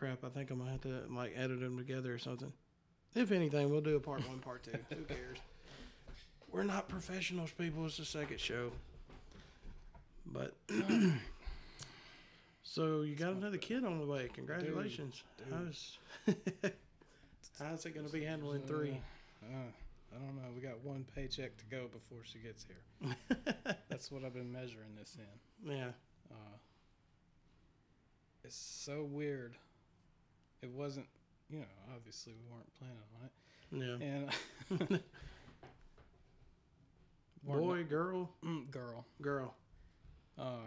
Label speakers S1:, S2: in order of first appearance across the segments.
S1: crap. I think I'm gonna have to like edit them together or something. If anything, we'll do a part one, part two. Who cares? We're not professionals, people. It's the second show. But so you got another kid on the way. Congratulations.
S2: dude.
S1: How's how's it gonna be handling three?
S2: Uh, I don't know. We got one paycheck to go before she gets here. That's what I've been measuring this in.
S1: Yeah.
S2: Uh, it's so weird. It wasn't, you know, obviously we weren't planning on it.
S1: Yeah.
S2: And
S1: Boy, girl,
S2: mm, girl.
S1: girl.
S2: Uh,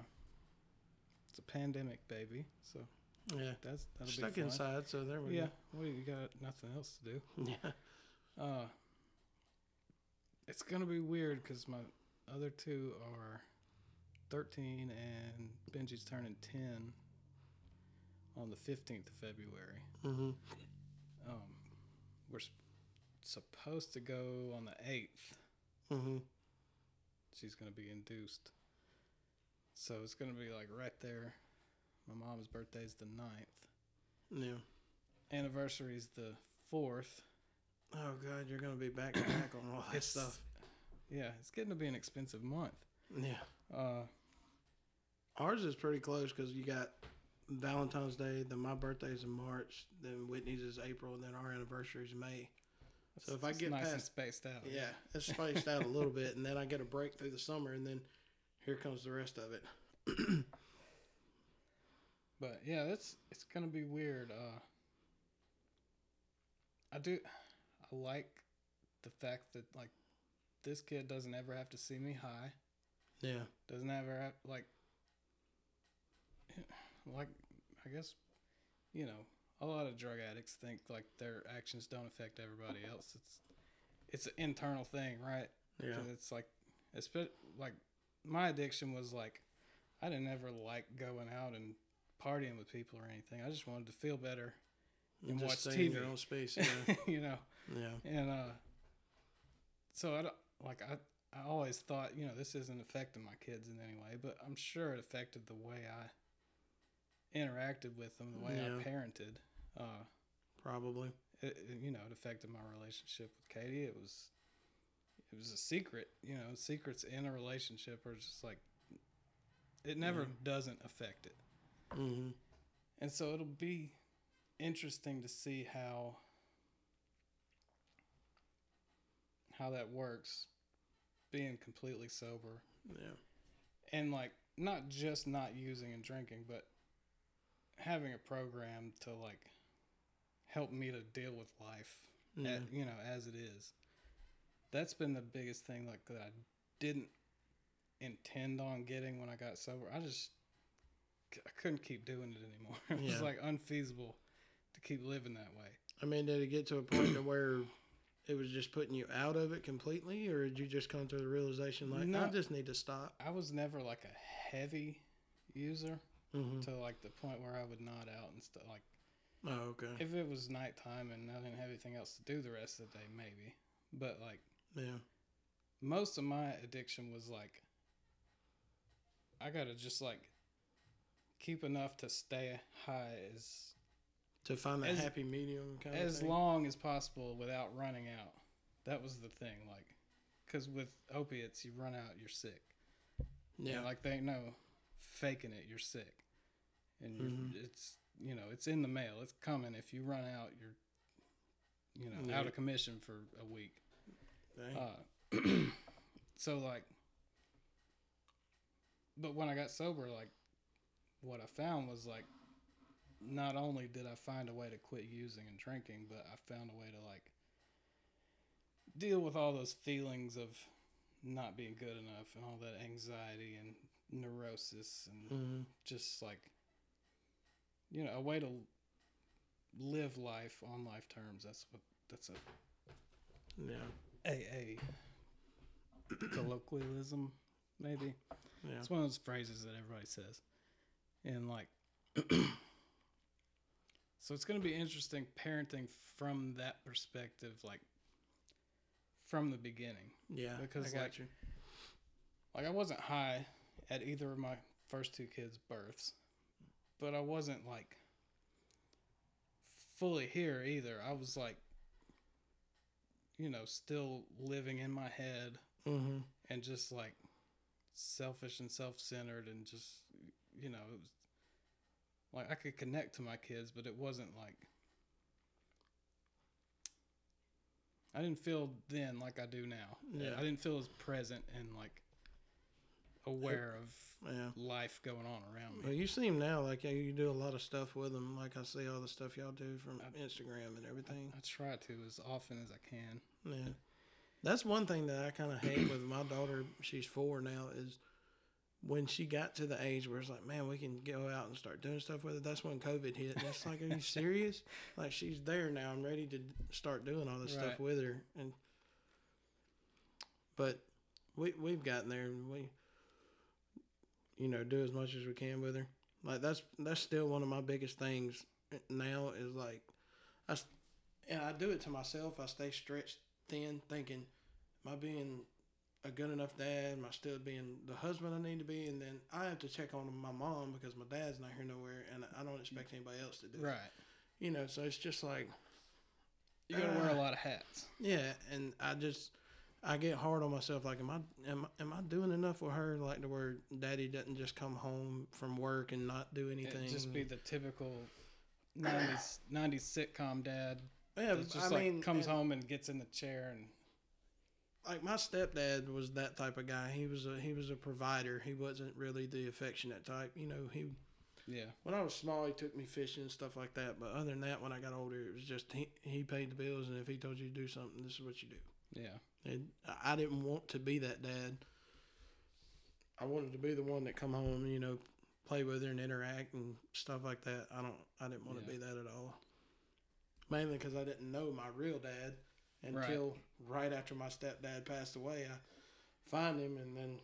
S2: it's a pandemic baby, so
S1: Yeah.
S2: that's that'll
S1: Stuck inside, so there we
S2: Yeah, well, you got nothing else to do.
S1: Yeah.
S2: Uh, it's gonna be weird because my other two are thirteen and Benji's turning ten on the fifteenth of February.
S1: Mm-hmm.
S2: Um, we're s- supposed to go on the eighth.
S1: Mm-hmm.
S2: She's gonna be induced, so it's gonna be like right there. My mom's birthday's the 9th.
S1: Yeah.
S2: Anniversary's the fourth.
S1: Oh God, you're gonna be back to back on all that
S2: It's
S1: stuff.
S2: Yeah, it's getting to be an expensive month.
S1: Yeah.
S2: Uh,
S1: Ours is pretty close because you got Valentine's Day, then my birthday is in March, then Whitney's is April, and then our anniversary is May. So if I get
S2: nice and
S1: past-
S2: spaced out.
S1: Yeah, it's spaced out a little bit, and then I get a break through the summer, and then here comes the rest of it.
S2: But yeah, that's it's gonna be weird. Uh, I do, I like the fact that like this kid doesn't ever have to see me high.
S1: Yeah.
S2: Doesn't ever have like, like I guess, you know, a lot of drug addicts think like their actions don't affect everybody else. It's it's an internal thing, right?
S1: Yeah.
S2: it's like, it's like my addiction was like, I didn't ever like going out and partying with people or anything. I just wanted to feel better, and
S1: just
S2: watch
S1: stay in
S2: TV.
S1: your own space. Yeah.
S2: you know.
S1: yeah.
S2: And uh, so I don't, like I I always thought you know this isn't affecting my kids in any way, but I'm sure it affected the way I interacted with them, the way I parented. Uh,
S1: Probably.
S2: it, it- you know, it affected my relationship with Katie. It was, it was a secret. You know, secrets in a relationship are just like, it never
S1: Yeah.
S2: doesn't affect it.
S1: Mm-hmm.
S2: And so it'll be interesting to see how how that works being completely sober
S1: Yeah.
S2: and like not just not using and drinking but having a program to like help me to deal with life
S1: Yeah. Mm-hmm.
S2: at, you know as it is that's been the biggest thing like that i didn't intend on getting when i got sober. I just i couldn't keep doing it anymore. It was like unfeasible to keep living that way.
S1: I mean, did it get to a point to where it was just putting you out of it completely, or did you just come to the realization like I just need to stop?
S2: i was never like a heavy user
S1: Mm-hmm.
S2: to like the point where i would nod out and stuff like
S1: Oh, okay.
S2: if it was nighttime and I didn't have anything else to do the rest of the day, maybe. But like
S1: yeah.
S2: most of my addiction was like I gotta just like keep enough to stay high as
S1: To find that
S2: As-
S1: happy medium kind of
S2: as long as possible without running out. That was the thing, like, because with opiates you run out, you're sick.
S1: yeah.
S2: And, like they know, faking it, you're sick, and
S1: Mhm.
S2: it's you know it's in the mail. It's coming. If you run out, you're you know
S1: Yeah.
S2: out of commission for a week. Uh, so like, but when I got sober, like, what I found was like, not only did I find a way to quit using and drinking, but I found a way to like deal with all those feelings of not being good enough and all that anxiety and neurosis and
S1: mm-hmm.
S2: just like you know a way to live life on life terms that's what that's a
S1: Yeah.
S2: AA colloquialism, maybe.
S1: Yeah.
S2: It's one of those phrases that everybody says. And like, so it's going to be interesting parenting from that perspective, like from the beginning.
S1: Yeah.
S2: Because,
S1: I got
S2: like,
S1: you.
S2: Like, I wasn't high at either of my first two kids' births, but I wasn't like, fully here either. I was like, you know, still living in my head
S1: Mm-hmm.
S2: and just like selfish and self-centered and just you know it was like i could connect to my kids but it wasn't like i didn't feel then like i do now
S1: Yeah.
S2: i didn't feel as present and like aware of
S1: Yeah.
S2: life going on around me.
S1: Well, you seem now like you do a lot of stuff with them. Like I see all the stuff y'all do from
S2: I-
S1: Instagram and everything.
S2: i try to as often as i can
S1: Yeah. That's one thing that I kind of hate with my daughter. She's four now. Is when she got to the age where it's like, man, we can go out and start doing stuff with her. That's when COVID hit. And it's like, are you serious? Like she's there now. I'm ready to start doing all this
S2: Right.
S1: stuff with her. And but we we've gotten there and we, you know, do as much as we can with her. Like that's that's still one of my biggest things now is like, I and I do it to myself. I stay stretched thin, thinking, am I being a good enough dad? Am I still being the husband I need to be? And then I have to check on my mom because my dad's not here nowhere, and I don't expect anybody else to do it.
S2: right
S1: You know, so it's just like,
S2: you gotta uh, wear a lot of hats
S1: yeah, and I just. I get hard on myself. Like, am I am, am I doing enough with her? Like, to where Daddy doesn't just come home from work and not do anything.
S2: It'd just be the typical 90s 90s sitcom dad
S1: yeah.
S2: that just
S1: I
S2: like
S1: mean,
S2: comes
S1: and-
S2: home and gets in the chair and
S1: like my stepdad was that type of guy. He was a he was a provider. He wasn't really the affectionate type. You know, he
S2: yeah
S1: when I was small, he took me fishing and stuff like that. But other than that, when I got older, it was just he he paid the bills, and if he told you to do something, this is what you do.
S2: yeah
S1: And I- didn't want to be that dad. I wanted to be the one that come home, you know, play with her and interact and stuff like that. I don't. I didn't want to be that at all. Mainly because I didn't know my real dad
S2: Right.
S1: until right, after my stepdad passed away. I find him and then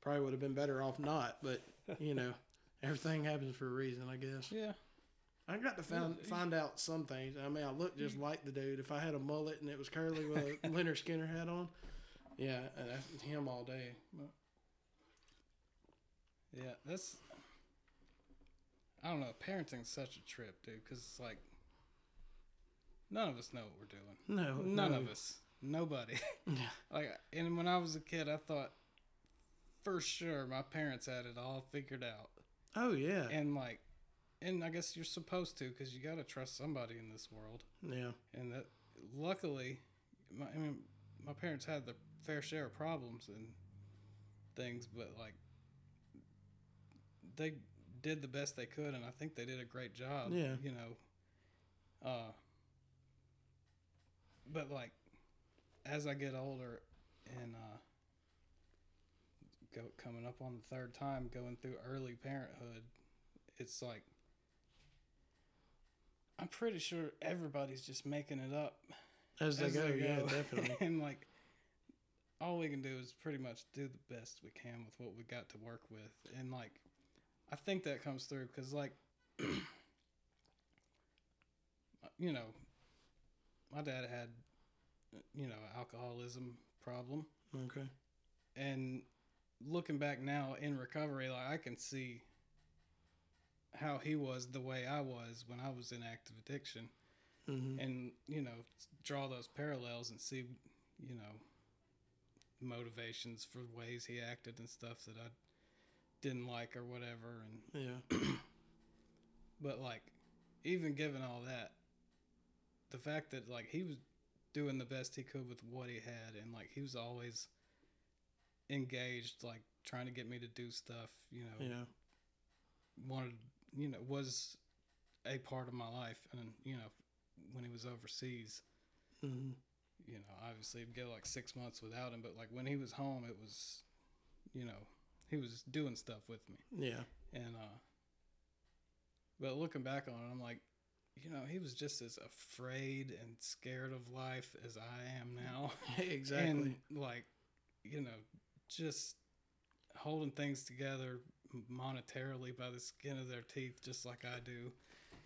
S1: probably would have been better off not. But you know, everything happens for a reason, I guess.
S2: yeah
S1: I got to find find out some things. I mean, I look just like the dude. If I had a mullet and it was curly with a Lynyrd Skynyrd hat on, yeah, and that's him all day. But,
S2: Yeah, that's. I don't know. Parenting's such a trip, dude. Because it's like, none of us know what we're doing.
S1: no,
S2: None
S1: no.
S2: of us. Nobody.
S1: Yeah.
S2: like, and when I was a kid, I thought, for sure, my parents had it all figured out.
S1: Oh yeah,
S2: And like, and I guess you're supposed to, because you got to trust somebody in this world.
S1: yeah,
S2: And that, luckily, my, I mean, my parents had their fair share of problems and things, but like, they did the best they could, and I think they did a great job.
S1: Yeah.
S2: You know, uh, but like, as I get older and uh, go coming up on the third time, going through early parenthood, it's like. I'm pretty sure everybody's just making it up
S1: as they go,
S2: they
S1: yeah, definitely.
S2: and like, all we can do is pretty much do the best we can with what we got to work with, and like, I think that comes through because like, you know, my dad had, you know, alcoholism problem,
S1: Okay,
S2: and looking back now in recovery, like I can see how he was the way I was when I was in active addiction.
S1: Hmm
S2: and you know draw those parallels and see you know motivations for ways he acted and stuff that I didn't like or whatever. And
S1: yeah,
S2: but like even given all that the fact that like he was doing the best he could with what he had and like he was always engaged like trying to get me to do stuff you know.
S1: Yeah,
S2: wanted you know was a part of my life and you know when he was overseas
S1: hmm
S2: you know, obviously it'd go like six months without him, but like when he was home, it was, you know, he was doing stuff with me.
S1: yeah,
S2: And, uh, but looking back on it, I'm like, you know, he was just as afraid and scared of life as I am now.
S1: exactly.
S2: And like, you know, just holding things together monetarily by the skin of their teeth, just like I do.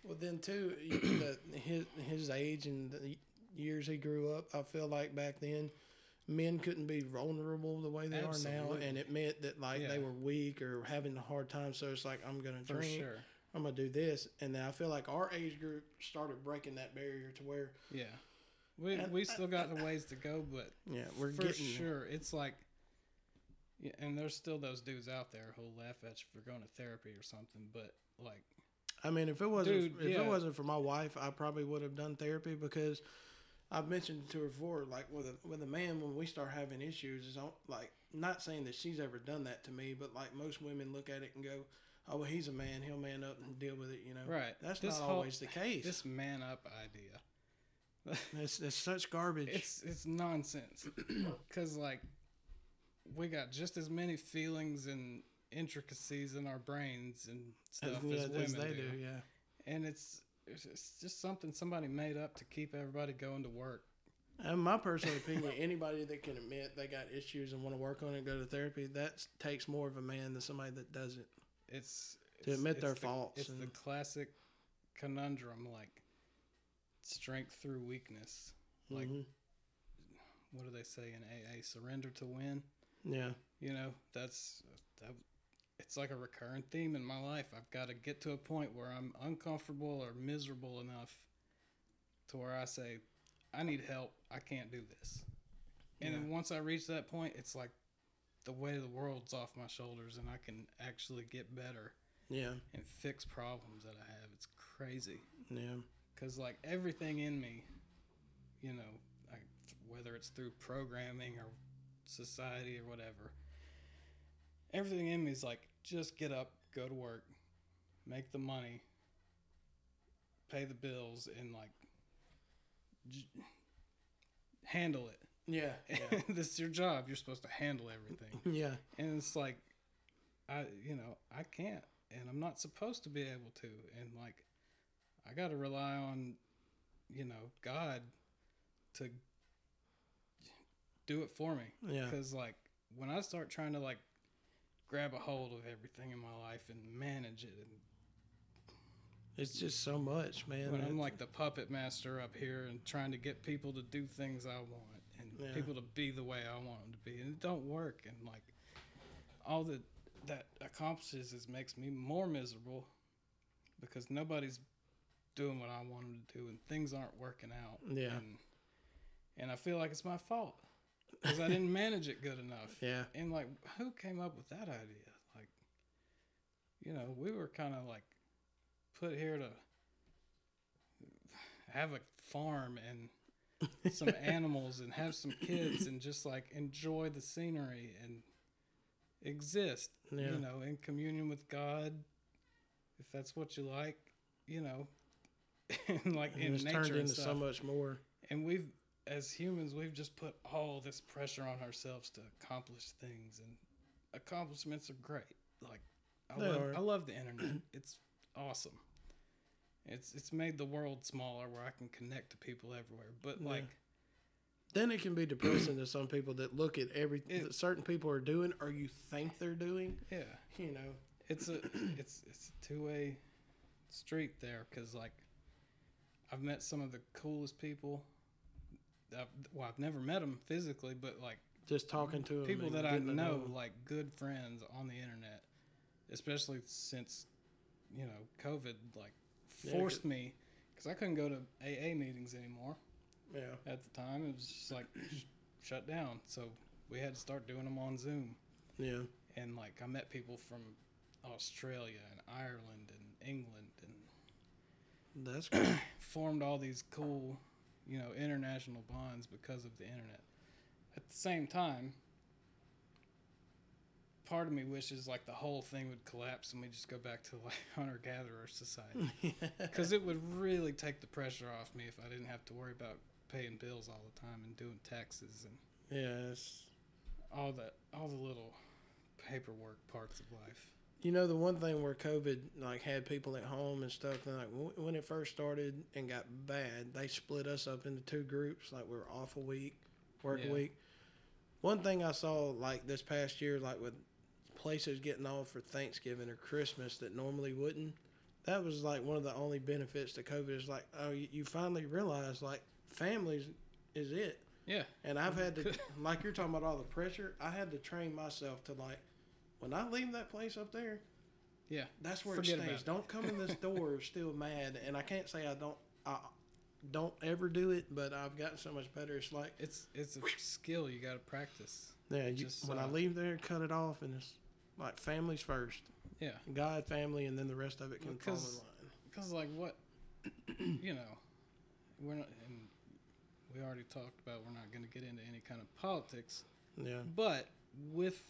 S1: Well, then too, the, his his age and the years he grew up, I feel like back then, men couldn't be vulnerable the way they are now, and it meant that like
S2: Yeah.
S1: they were weak or having a hard time. So it's like I'm gonna drink,
S2: sure.
S1: I'm gonna do this, and then I feel like our age group started breaking that barrier to where
S2: Yeah. We we still got the ways to go, but
S1: yeah we're
S2: for
S1: getting
S2: sure it's like yeah, and there's still those dudes out there who'll laugh at you for going to therapy or something, but like
S1: I mean, if it wasn't
S2: Dude,
S1: if
S2: yeah.
S1: it wasn't for my wife, I probably would have done therapy because I've mentioned to her before, like with a with a man when we start having issues, is like not saying that she's ever done that to me, but like most women look at it and go, "Oh, well, he's a man; he'll man up and deal with it." You know,
S2: Right.
S1: That's
S2: This
S1: not
S2: whole-
S1: always the case.
S2: this man up idea.
S1: it's, it's such garbage.
S2: It's it's nonsense. Cuz like we got just as many feelings and intricacies in our brains and
S1: as,
S2: stuff
S1: yeah,
S2: as
S1: as
S2: women
S1: they
S2: do.
S1: do. Yeah.
S2: And it's it's it's just something somebody made up to keep everybody going to work.
S1: In my personal opinion, anybody that can admit they got issues and want to work on it, go to therapy, that takes more of a man than somebody that doesn't.
S2: It's,
S1: To
S2: it's-
S1: admit
S2: it's
S1: their
S2: the-
S1: faults
S2: It's the classic conundrum, like strength through weakness. Like
S1: Mhm.
S2: what do they say in AA? Surrender to win.
S1: Yeah,
S2: You know, that's that. It's like a recurrent theme in my life. I've got to get to a point where I'm uncomfortable or miserable enough to where I say, I need help. I can't do this. And then once I reach that point, it's like the weight of the world's off my shoulders and I can actually get better
S1: yeah,
S2: and fix problems that I have. It's crazy.
S1: yeah.
S2: Because, like, everything in me, you know, I, whether it's through programming or society or whatever, everything in me is like, just get up, go to work, make the money, pay the bills, and, like, j- handle it.
S1: Yeah, yeah,
S2: this is your job. You're supposed to handle everything.
S1: yeah.
S2: And it's like, I, you know, I can't, and I'm not supposed to be able to. And like, I got to rely on, you know, God to do it for me.
S1: Yeah.
S2: Because like, when I start trying to like grab a hold of everything in my life and manage it, and
S1: It's just so much, man.
S2: when I'm like the puppet master up here and trying to get people to do things I want and
S1: Yeah.
S2: people to be the way I want them to be, and it don't work. And like all that that accomplishes is makes me more miserable because nobody's doing what I want them to do, and things aren't working out.
S1: Yeah.
S2: and, and I feel like it's my fault because I didn't manage it good enough.
S1: yeah,
S2: And like, who came up with that idea? Like, you know, we were kind of like put here to have a farm and some animals and have some kids and just like enjoy the scenery and exist,
S1: Yeah.
S2: you know, in communion with God, if that's what you like, you know, and like
S1: and
S2: in
S1: it's
S2: nature
S1: turned
S2: and
S1: into so much more.
S2: and we've as humans we've just put all this pressure on ourselves to accomplish things and accomplishments are great like i
S1: They
S2: love
S1: are.
S2: i love the internet it's awesome it's it's made the world smaller where i can connect to people everywhere but
S1: Yeah.
S2: like
S1: Then it can be depressing to some people that look at everything
S2: It-
S1: that certain people are doing or you think they're doing.
S2: yeah
S1: You know,
S2: it's a it's it's a two-way street there because like i've met some of the coolest people I've, well i've never met them physically but like
S1: just talking to
S2: people that I know,
S1: know,
S2: like good friends on the internet, especially since you know COVID, like
S1: Yeah,
S2: forced me because I couldn't go to AA meetings anymore
S1: Yeah,
S2: at the time. It was just like shut down, so we had to start doing them on Zoom.
S1: yeah,
S2: And like I met people from Australia and Ireland and England and
S1: that's cool.
S2: formed all these cool, you know, international bonds because of the internet. At the same time, part of me wishes like the whole thing would collapse and we just go back to like hunter gatherer society because it would really take the pressure off me if I didn't have to worry about paying bills all the time and doing taxes and
S1: yes
S2: all that all the little paperwork parts of life.
S1: You know the one thing where COVID like had people at home and stuff. And like when it first started and got bad, they split us up into two groups. Like we were off a week, work
S2: Yeah.
S1: a week. One thing I saw like this past year, like with places getting off for Thanksgiving or Christmas that normally wouldn't. That was like one of the only benefits to COVID is like, oh, you, you finally realize like families is it.
S2: Yeah,
S1: And I've had to, like you're talking about all the pressure, I had to train myself to like, when I leave that place up there,
S2: Yeah.
S1: That's where
S2: Forget
S1: it stays.
S2: it.
S1: Don't come in this door still mad. And I can't say I don't. I don't ever do it, but I've gotten so much better. It's like
S2: It's it's a skill you got to practice.
S1: yeah, you,
S2: Just,
S1: when I
S2: uh,
S1: leave there, cut it off, and it's like families first.
S2: Yeah.
S1: God, family, and then the rest of it can fall in line.
S2: Because like what, you know, we're not, and we already talked about we're not going to get into any kind of politics,
S1: Yeah,
S2: but with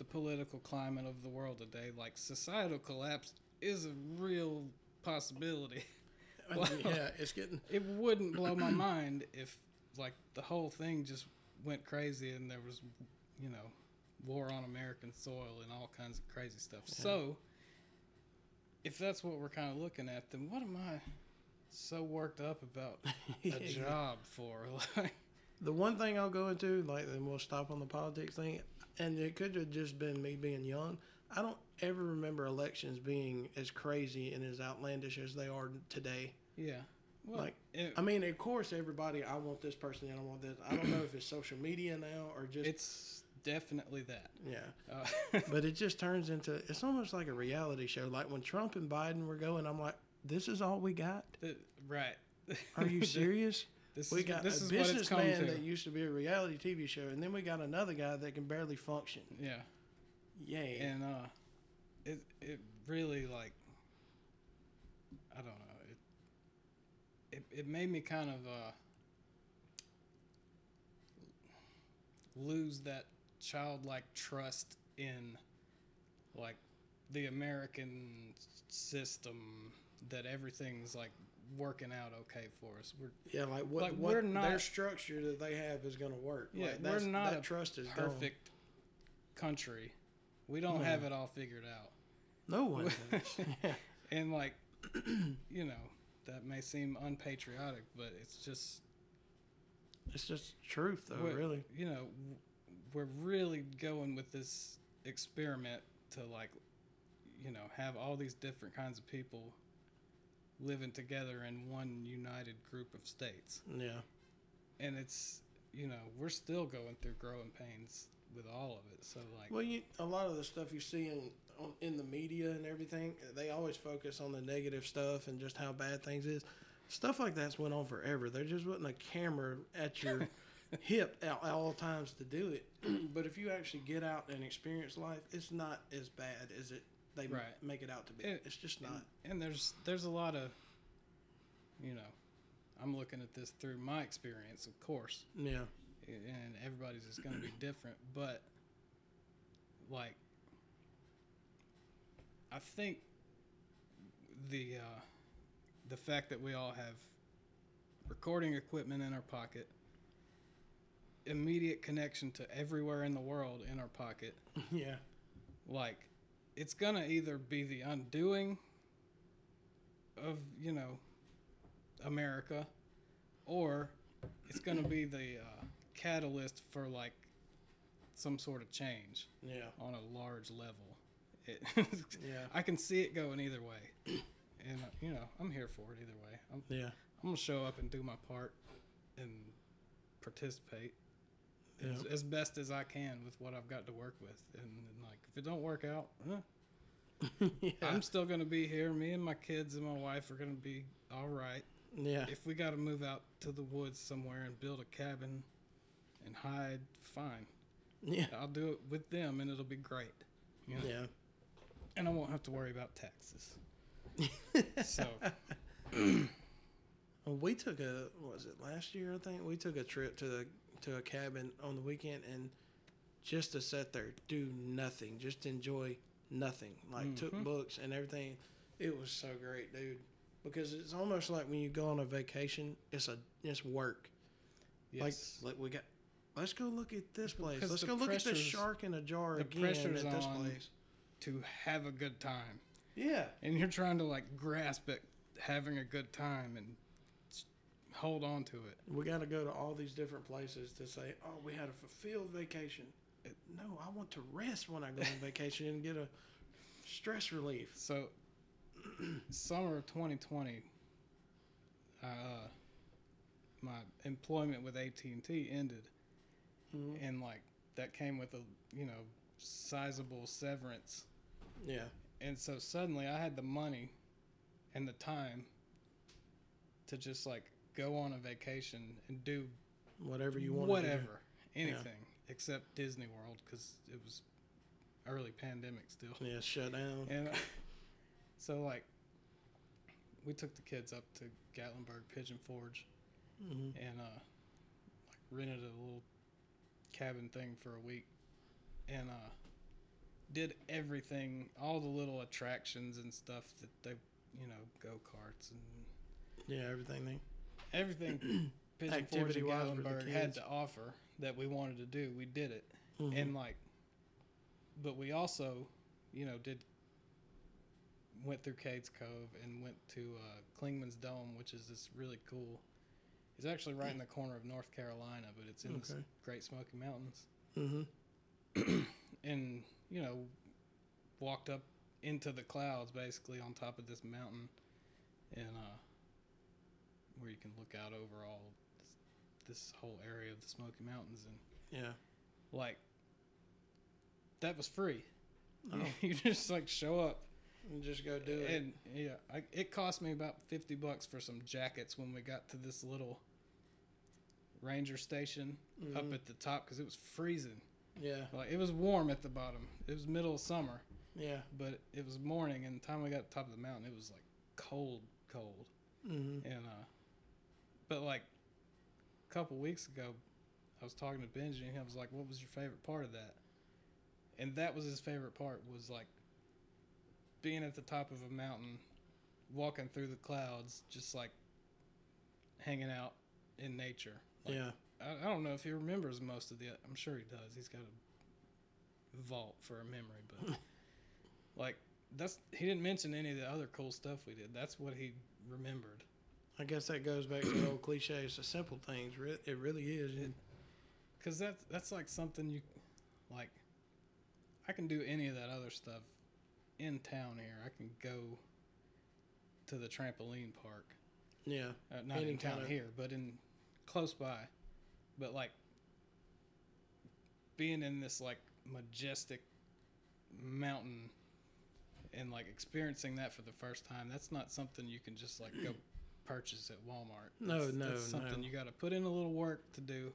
S2: the political climate of the world today, like societal collapse is a real possibility. Wow.
S1: Uh, yeah, it's getting
S2: It wouldn't blow my mind if like the whole thing just went crazy and there was, you know, war on American soil and all kinds of crazy stuff. So, if that's what we're kind of looking at, then what am I so worked up about a
S1: Yeah.
S2: job for? Like,
S1: The one thing I'll go into, like, then we'll stop on the politics thing, and it could have just been me being young. I don't ever remember elections being as crazy and as outlandish as they are today.
S2: yeah. Well,
S1: Like,
S2: it-
S1: I mean, of course, everybody, I want this person and I want this. I don't know if it's social media now or just,
S2: it's definitely that.
S1: yeah.
S2: Uh,
S1: But it just turns into, it's almost like a reality show. Like when Trump and Biden were going, I'm like, this is all we got?
S2: th- right.
S1: Are you serious?
S2: This
S1: we
S2: is,
S1: got
S2: this
S1: a businessman that used to be a reality TV show, and then we got another guy that can barely function.
S2: yeah.
S1: Yay.
S2: and uh it it really like i don't know it it, it made me kind of uh lose that childlike trust in like the american system that everything's like working out okay for us we're
S1: Yeah, like what,
S2: Like,
S1: what
S2: we're
S1: their structure that they have is going to work.
S2: Yeah,
S1: like,
S2: we're not
S1: that
S2: a
S1: trust is
S2: perfect country we don't
S1: No.
S2: have it all figured out
S1: No one does. yeah.
S2: and like you know that may seem unpatriotic but it's just
S1: It's just truth, though. Really.
S2: you know we're really going with this experiment to like you know have all these different kinds of people living together in one united group of states
S1: Yeah.
S2: and it's you know we're still going through growing pains with all of it so like
S1: Well, you, a lot of the stuff you see in on, in the media and everything, they always focus on the negative stuff and just how bad things is. Stuff like that's went on forever. There just wasn't a camera at your hip at, at all times to do it. but if you actually get out and experience life, it's not as bad as it they
S2: Right.
S1: make it out to be.
S2: It-
S1: it's just not.
S2: and, and there's there's a lot of you know i'm looking at this through my experience of course
S1: Yeah.
S2: and everybody's is going to be different but like i think the uh the fact that we all have recording equipment in our pocket immediate connection to everywhere in the world in our pocket
S1: Yeah.
S2: like it's gonna either be the undoing of you know america or it's gonna be the uh, catalyst for like some sort of change
S1: Yeah.
S2: on a large level it,
S1: Yeah.
S2: i can see it going either way and uh, you know i'm here for it either way i'm,
S1: Yeah.
S2: I'm gonna show up and do my part and participate
S1: Yeah.
S2: as best as I can with what I've got to work with. And, and like, if it don't work out, eh,
S1: yeah.
S2: I'm still gonna be here. Me and my kids and my wife are gonna be all right.
S1: yeah.
S2: If we got to move out to the woods somewhere and build a cabin and hide, fine.
S1: Yeah.
S2: I'll do it with them, and it'll be great. You know?
S1: Yeah.
S2: And I won't have to worry about taxes. So
S1: Well, we took a what was it last year? I think we took a trip to the to a cabin on the weekend and just to sit there, do nothing, just enjoy nothing. Like took
S2: Mhm.
S1: books and everything. It was so great, dude. Because it's almost like when you go on a vacation, it's a it's work.
S2: yes,
S1: Like like we got. Let's go look at this place. Let's go look at the
S2: pressure's-
S1: shark in a jar again at this place.
S2: to have a good time.
S1: Yeah,
S2: and you're trying to like grasp at having a good time and hold on to it.
S1: we got to go to all these different places to say, "Oh, we had a fulfilled vacation." No, I want to rest when I go on vacation and get a stress relief.
S2: So, summer of 2020, uh, my employment with AT and T ended,
S1: Mhm.
S2: and like that came with a you know sizable severance,
S1: Yeah,
S2: and so suddenly I had the money and the time to just like go on a vacation and do
S1: Whatever you want.
S2: whatever, anything except Disney World because it was early pandemic still.
S1: Yeah, shut down.
S2: And uh, so like we took the kids up to Gatlinburg Pigeon Forge
S1: hmm
S2: and uh like rented a little cabin thing for a week and uh did everything all the little attractions and stuff that they you know go-karts and
S1: Yeah, everything. They,
S2: everything Pigeon Forge and
S1: Activity-wise for the
S2: Gatlinburg had to offer that we wanted to do we did it
S1: Mhm.
S2: and like but we also you know did went through Cades Cove and went to uh, Clingmans Dome which is this really cool it's actually right in the corner of North Carolina but it's in the Great Smoky Mountains
S1: Mhm.
S2: and you know walked up into the clouds basically on top of this mountain and uh where you can look out over all this, this whole area of the Smoky Mountains and
S1: Yeah.
S2: like that was free.
S1: Oh.
S2: you just like show up
S1: And just go do it.
S2: and yeah, I, it cost me about fifty bucks for some jackets when we got to this little ranger station up
S1: Mhm.
S2: at the top because it was freezing.
S1: Yeah.
S2: Like it was warm at the bottom. It was middle of summer,
S1: Yeah.
S2: but it was morning, and the time we got to the top of the mountain, it was like cold, cold.
S1: hmm
S2: And uh, but like a couple weeks ago, I was talking to Benji, and he was like, "What was your favorite part of that?" And that was his favorite part was like being at the top of a mountain, walking through the clouds, just like hanging out in nature. Like,
S1: yeah.
S2: I, I don't know if he remembers most of the. I'm sure he does. He's got a vault for a memory, but like that's he didn't mention any of the other cool stuff we did. That's what he remembered.
S1: I guess that goes back to the old cliche. It's the simple things. It really is.
S2: Cause that's that's like something you like. I can do any of that other stuff in town here. I can go to the trampoline park.
S1: yeah.
S2: Uh, not
S1: Any
S2: in town
S1: kind of-
S2: here, but in close by. But like being in this like majestic mountain and like experiencing that for the first time, that's not something you can just like go purchase at Walmart.
S1: No,
S2: That's-
S1: no,
S2: that's something
S1: no.
S2: you got to put in a little work to do,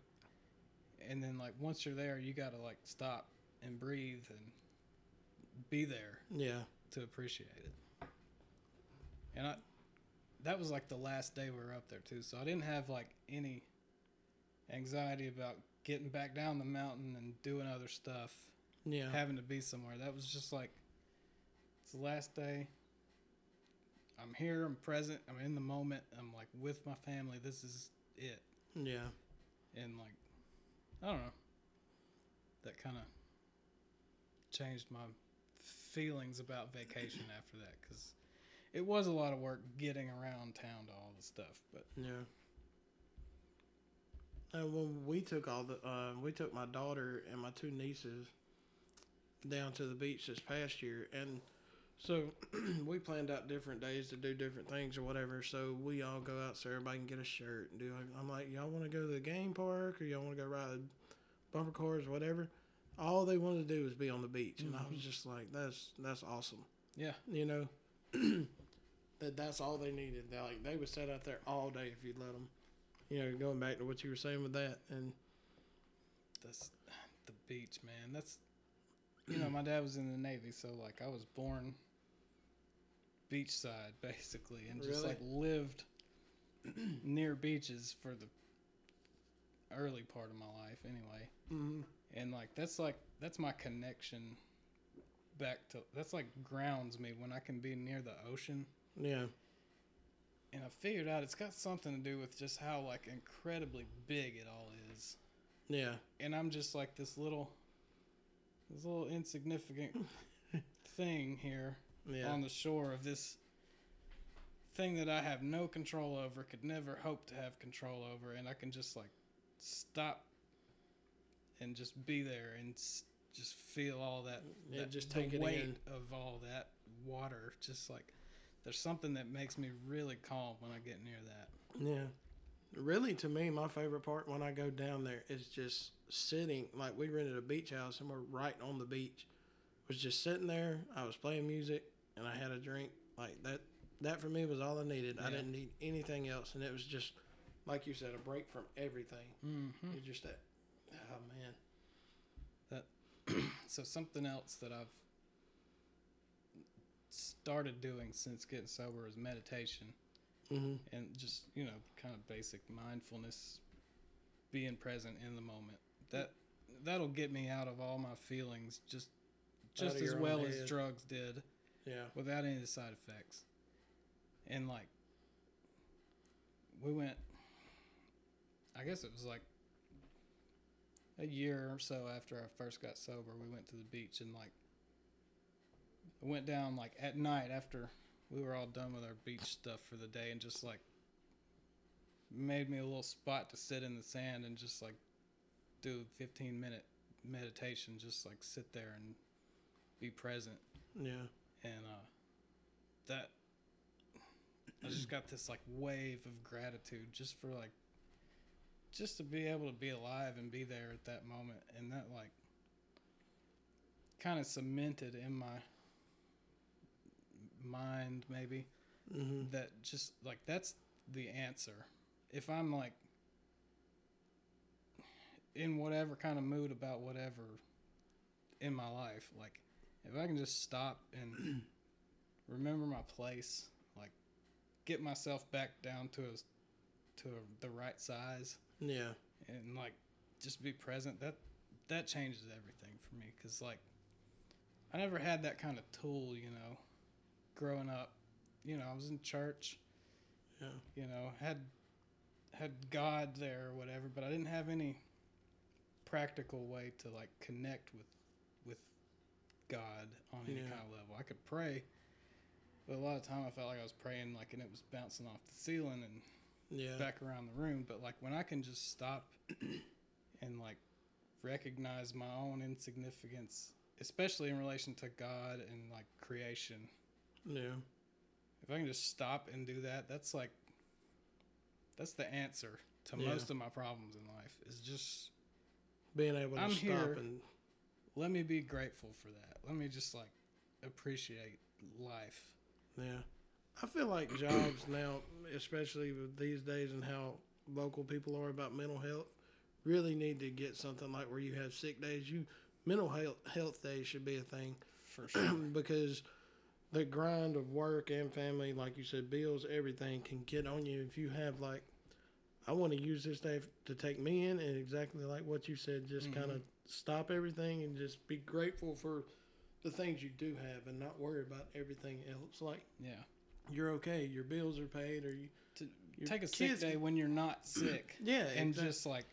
S2: and then like once you're there, you got to like stop and breathe and be there
S1: Yeah.
S2: to appreciate it. And I that was like the last day we were up there too, so I didn't have like any anxiety about getting back down the mountain and doing other stuff,
S1: Yeah.
S2: having to be somewhere. That was just like it's the last day. I'm here, I'm present, I'm in the moment, I'm like with my family. This is it.
S1: yeah.
S2: And like I don't know. That kind of changed my feelings about vacation after that cuz it was a lot of work getting around town to all the stuff, but
S1: Yeah. And when we took all the, uh, we took my daughter and my two nieces down to the beach this past year, and so we planned out different days to do different things or whatever. So we all go out so everybody can get a shirt and do. I'm like, y'all want to go to the game park or y'all want to go ride bumper cars, or whatever. All they wanted to do was be on the beach, and I was mm-hmm. just like, that's that's awesome
S2: yeah,
S1: you know that that's all they needed they like they would sit out there all day if you'd let them you know going back to what you were saying with that and
S2: that's the beach, man. That's you know, my dad was in the Navy, so like I was born beachside basically and just
S1: Really?
S2: like lived near beaches for the early part of my life anyway.
S1: mm,
S2: and like that's like that's my connection back to that's like grounds me when I can be near the ocean.
S1: yeah
S2: And I figured out it's got something to do with just how like incredibly big it all is.
S1: yeah
S2: And I'm just like this little this little insignificant thing here
S1: yeah
S2: on the shore of this thing that I have no control over, could never hope to have control over, and I can just like stop and just be there and s- just feel all that.
S1: Yeah,
S2: that-
S1: just
S2: the
S1: take it
S2: weight
S1: in.
S2: of all that water. Just like there's something that makes me really calm when I get near that.
S1: yeah really to me my favorite part when i go down there is just sitting like we rented a beach house and we're right on the beach was just sitting there i was playing music and I had a drink, like that. That for me was all I needed. I didn't need anything else, and it was just, like you said, a break from everything.
S2: Mm-hmm.
S1: It's just that. Oh man.
S2: That So something else that I've started doing since getting sober is meditation
S1: Mm-hmm.
S2: and just you know kind of basic mindfulness, being present in the moment. That that'll get me out of all my feelings just just as well as drugs did
S1: Yeah.
S2: without any of the side effects. And like we went I guess it was like a year or so after I first got sober, we went to the beach and like went down like at night after we were all done with our beach stuff for the day and just like made me a little spot to sit in the sand and just like do a 15 minute meditation just like sit there and be present
S1: Yeah.
S2: And uh, that I just got this like wave of gratitude just for like just to be able to be alive and be there at that moment. And that like kind of cemented in my mind maybe.
S1: Mm-hmm.
S2: that just like that's the answer. If i'm like in whatever kind of mood about whatever in my life like if i can just stop and remember my place like get myself back down to a to a, the right size
S1: Yeah.
S2: and like just be present that that changes everything for me because like i never had that kind of tool you know growing up you know i was in church
S1: Yeah.
S2: you know had had god there or whatever but i didn't have any practical way to like connect with god on any
S1: Yeah.
S2: kind of level i could pray but a lot of time i felt like i was praying like and it was bouncing off the ceiling and
S1: Yeah.
S2: back around the room but like when i can just stop and like recognize my own insignificance especially in relation to god and like creation
S1: Yeah.
S2: if i can just stop and do that that's like that's the answer to
S1: Yeah.
S2: most of my problems in life is just
S1: Being able to
S2: I'm
S1: stop
S2: here.
S1: and
S2: let me be grateful for that let me just like appreciate life
S1: yeah. I feel like jobs now, especially with these days and how local people are about mental health, really need to get something like where you have sick days. You mental health health days should be a thing.
S2: for sure
S1: because the grind of work and family, like you said, bills, everything can get on you if you have like, I want to use this day to take me in, and exactly like what you said, just
S2: Mhm.
S1: kind of stop everything and just be grateful for the things you do have, and not worry about everything else. Like
S2: yeah
S1: you're okay, your bills are paid, or you
S2: to take a sick day
S1: can-
S2: when you're not sick
S1: yeah,
S2: and
S1: exact-
S2: just like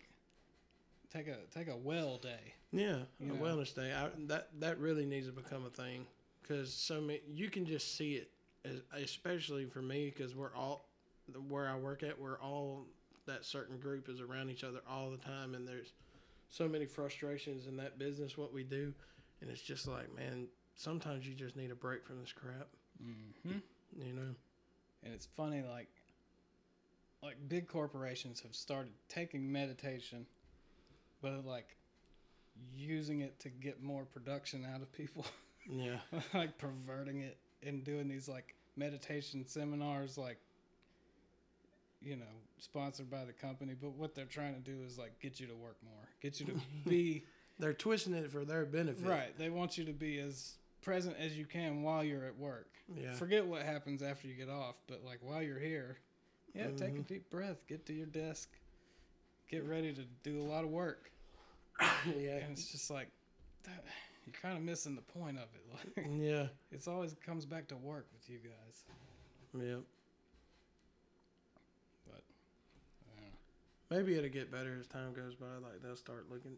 S2: take a take a well day
S1: Yeah, a
S2: know?
S1: wellness day. I, that that really needs to become a thing because so many you can just see it, as, especially for me because we're all where I work at. We're all that certain group is around each other all the time, and there's so many frustrations in that business what we do, and it's just like man, sometimes you just need a break from this crap.
S2: mm-hmm.
S1: You know?
S2: and it's funny like like big corporations have started taking meditation but like using it to get more production out of people
S1: Yeah,
S2: like perverting it and doing these like meditation seminars like you know sponsored by the company but what they're trying to do is like get you to work more get you to be
S1: they're twisting it for their benefit.
S2: right they want you to be as present as you can while you're at work
S1: Yeah.
S2: forget what happens after you get off, but like while you're here, yeah, take a
S1: Mhm.
S2: deep breath, get to your desk, get ready to do a lot of work,
S1: yeah.
S2: and it's just like that, you're kind of missing the point of it. Like
S1: Yeah.
S2: it's always comes back to work with you guys,
S1: Yeah.
S2: but uh,
S1: Maybe it'll get better as time goes by. Like they'll start looking,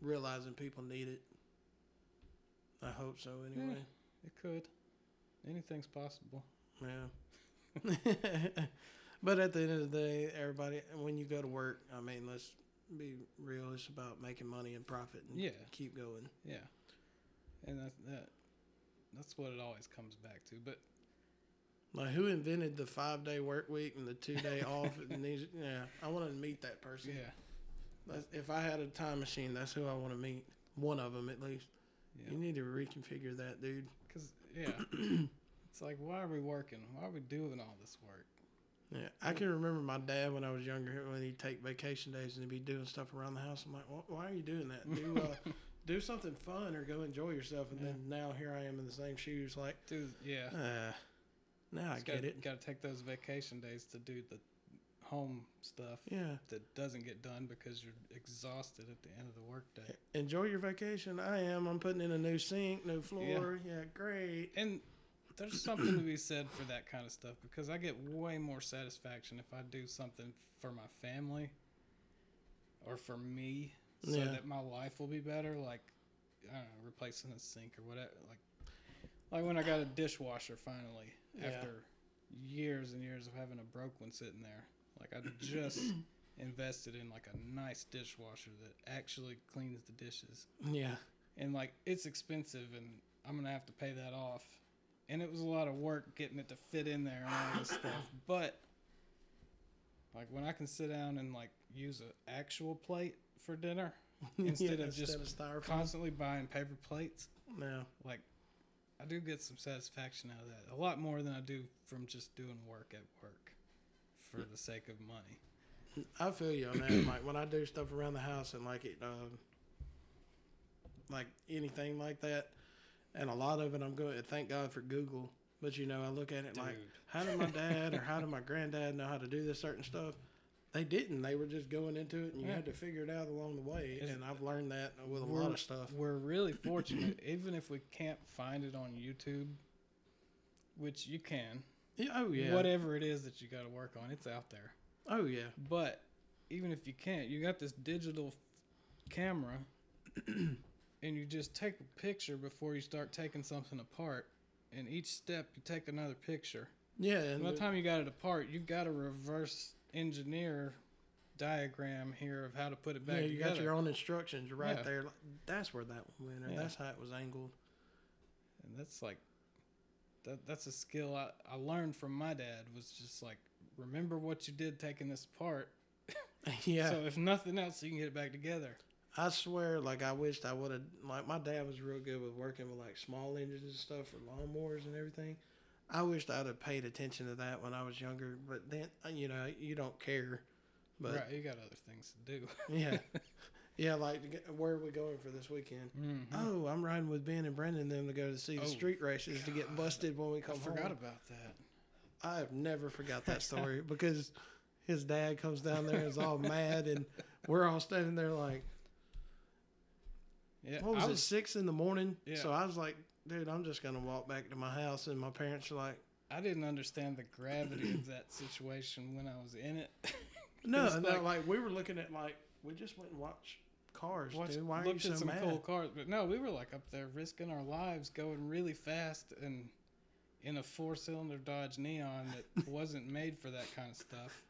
S1: realizing people need it. I hope so. Hmm. Anyway,
S2: it could. Anything's possible.
S1: yeah. but at the end of the day, everybody, when you go to work, I mean, let's be real. It's about making money and profit and
S2: Yeah.
S1: keep going.
S2: Yeah, and that that that's what it always comes back to. But
S1: Like who invented the five day work week and the two day off? And these, yeah, I want to meet that person.
S2: yeah,
S1: That's, if I had a time machine, that's who I want to meet. One of them at least.
S2: yeah,
S1: You need to reconfigure that, dude.
S2: because yeah. it's like, why are we working? Why are we doing all this work?
S1: Yeah, I can remember my dad when I was younger when he'd take vacation days and he'd be doing stuff around the house. I'm like, why are you doing that? Do uh, do something fun or go enjoy yourself. And then now here I am in the same shoes. Like,
S2: Dude, yeah.
S1: uh, now I get
S2: gotta,
S1: it.
S2: Got to take those vacation days to do the home stuff
S1: Yeah,
S2: that doesn't get done because you're exhausted at the end of the workday.
S1: enjoy your vacation. I am. I'm putting in a new sink, new floor. Yeah, great.
S2: And there's something to be said for that kind of stuff because I get way more satisfaction if I do something for my family or for me so
S1: Yeah.
S2: that my life will be better. Like, I don't know, replacing a sink or whatever. Like, like when I got a dishwasher finally
S1: Yeah.
S2: after years and years of having a broke one sitting there. Like, I just invested in like a nice dishwasher that actually cleans the dishes
S1: Yeah,
S2: and like it's expensive and i'm gonna have to pay that off and it was a lot of work getting it to fit in there and all this stuff but like when i can sit down and like use an actual plate for dinner Instead
S1: Yeah,
S2: of just
S1: styrofoam.
S2: constantly buying paper plates
S1: Yeah,
S2: like i do get some satisfaction out of that a lot more than i do from just doing work at work for the sake of money
S1: I feel you on that. like when I do stuff around the house and like it, um, like anything like that, and a lot of it, I'm going. Thank God for Google. But you know, I look at it like, how did my dad or how did my granddad know how to do this certain stuff? They didn't. They were just going into it, and you
S2: Yeah.
S1: had to figure it out along the way.
S2: It's-
S1: and I've learned that with a lot of stuff.
S2: We're really fortunate, even if we can't find it on YouTube, which you can.
S1: Yeah, oh yeah.
S2: Whatever it is that you got to work on, it's out there.
S1: Oh yeah.
S2: But even if you can't, you got this digital f- camera, and you just take a picture before you start taking something apart. And each step, you take another picture.
S1: Yeah,
S2: And by the- time you got it apart, you've got to reverse engineer diagram here of how to put it back
S1: yeah, you
S2: together.
S1: got your own instructions right
S2: Yeah.
S1: there. That's where that one went, or
S2: Yeah.
S1: that's how it was angled.
S2: and that's like that that's a skill I, I learned from my dad was just like remember what you did taking this apart
S1: yeah.
S2: so if nothing else you can get it back together
S1: I swear, like I wished I would have. Like my dad was real good with working with like small engines and stuff for lawnmowers and everything. I wished I'd have paid attention to that when I was younger. But then, uh, you know, you don't care. But
S2: right you got other things to do
S1: yeah, yeah. Like, where are we going for this weekend?
S2: Mhm.
S1: Oh, I'm riding with Ben and Brendan them to go to see the
S2: Oh,
S1: street races to get busted when we come. Home.
S2: I forgot
S1: home.
S2: about that
S1: I have never forgot that story because his dad comes down there and is all mad, and we're all standing there like.
S2: yeah
S1: what was,
S2: I
S1: it six in the morning
S2: Yeah.
S1: so i was like dude i'm just gonna walk back to my house and my parents are like
S2: I didn't understand the gravity of that situation when I was in it.
S1: No,
S2: It's
S1: no
S2: like-
S1: like, we were looking at like we just went and watched cars
S2: Watched-
S1: dude. Why are you so
S2: some
S1: mad?
S2: cool cars but no we were like up there risking our lives going really fast and in a four cylinder dodge neon that wasn't made for that kind of stuff.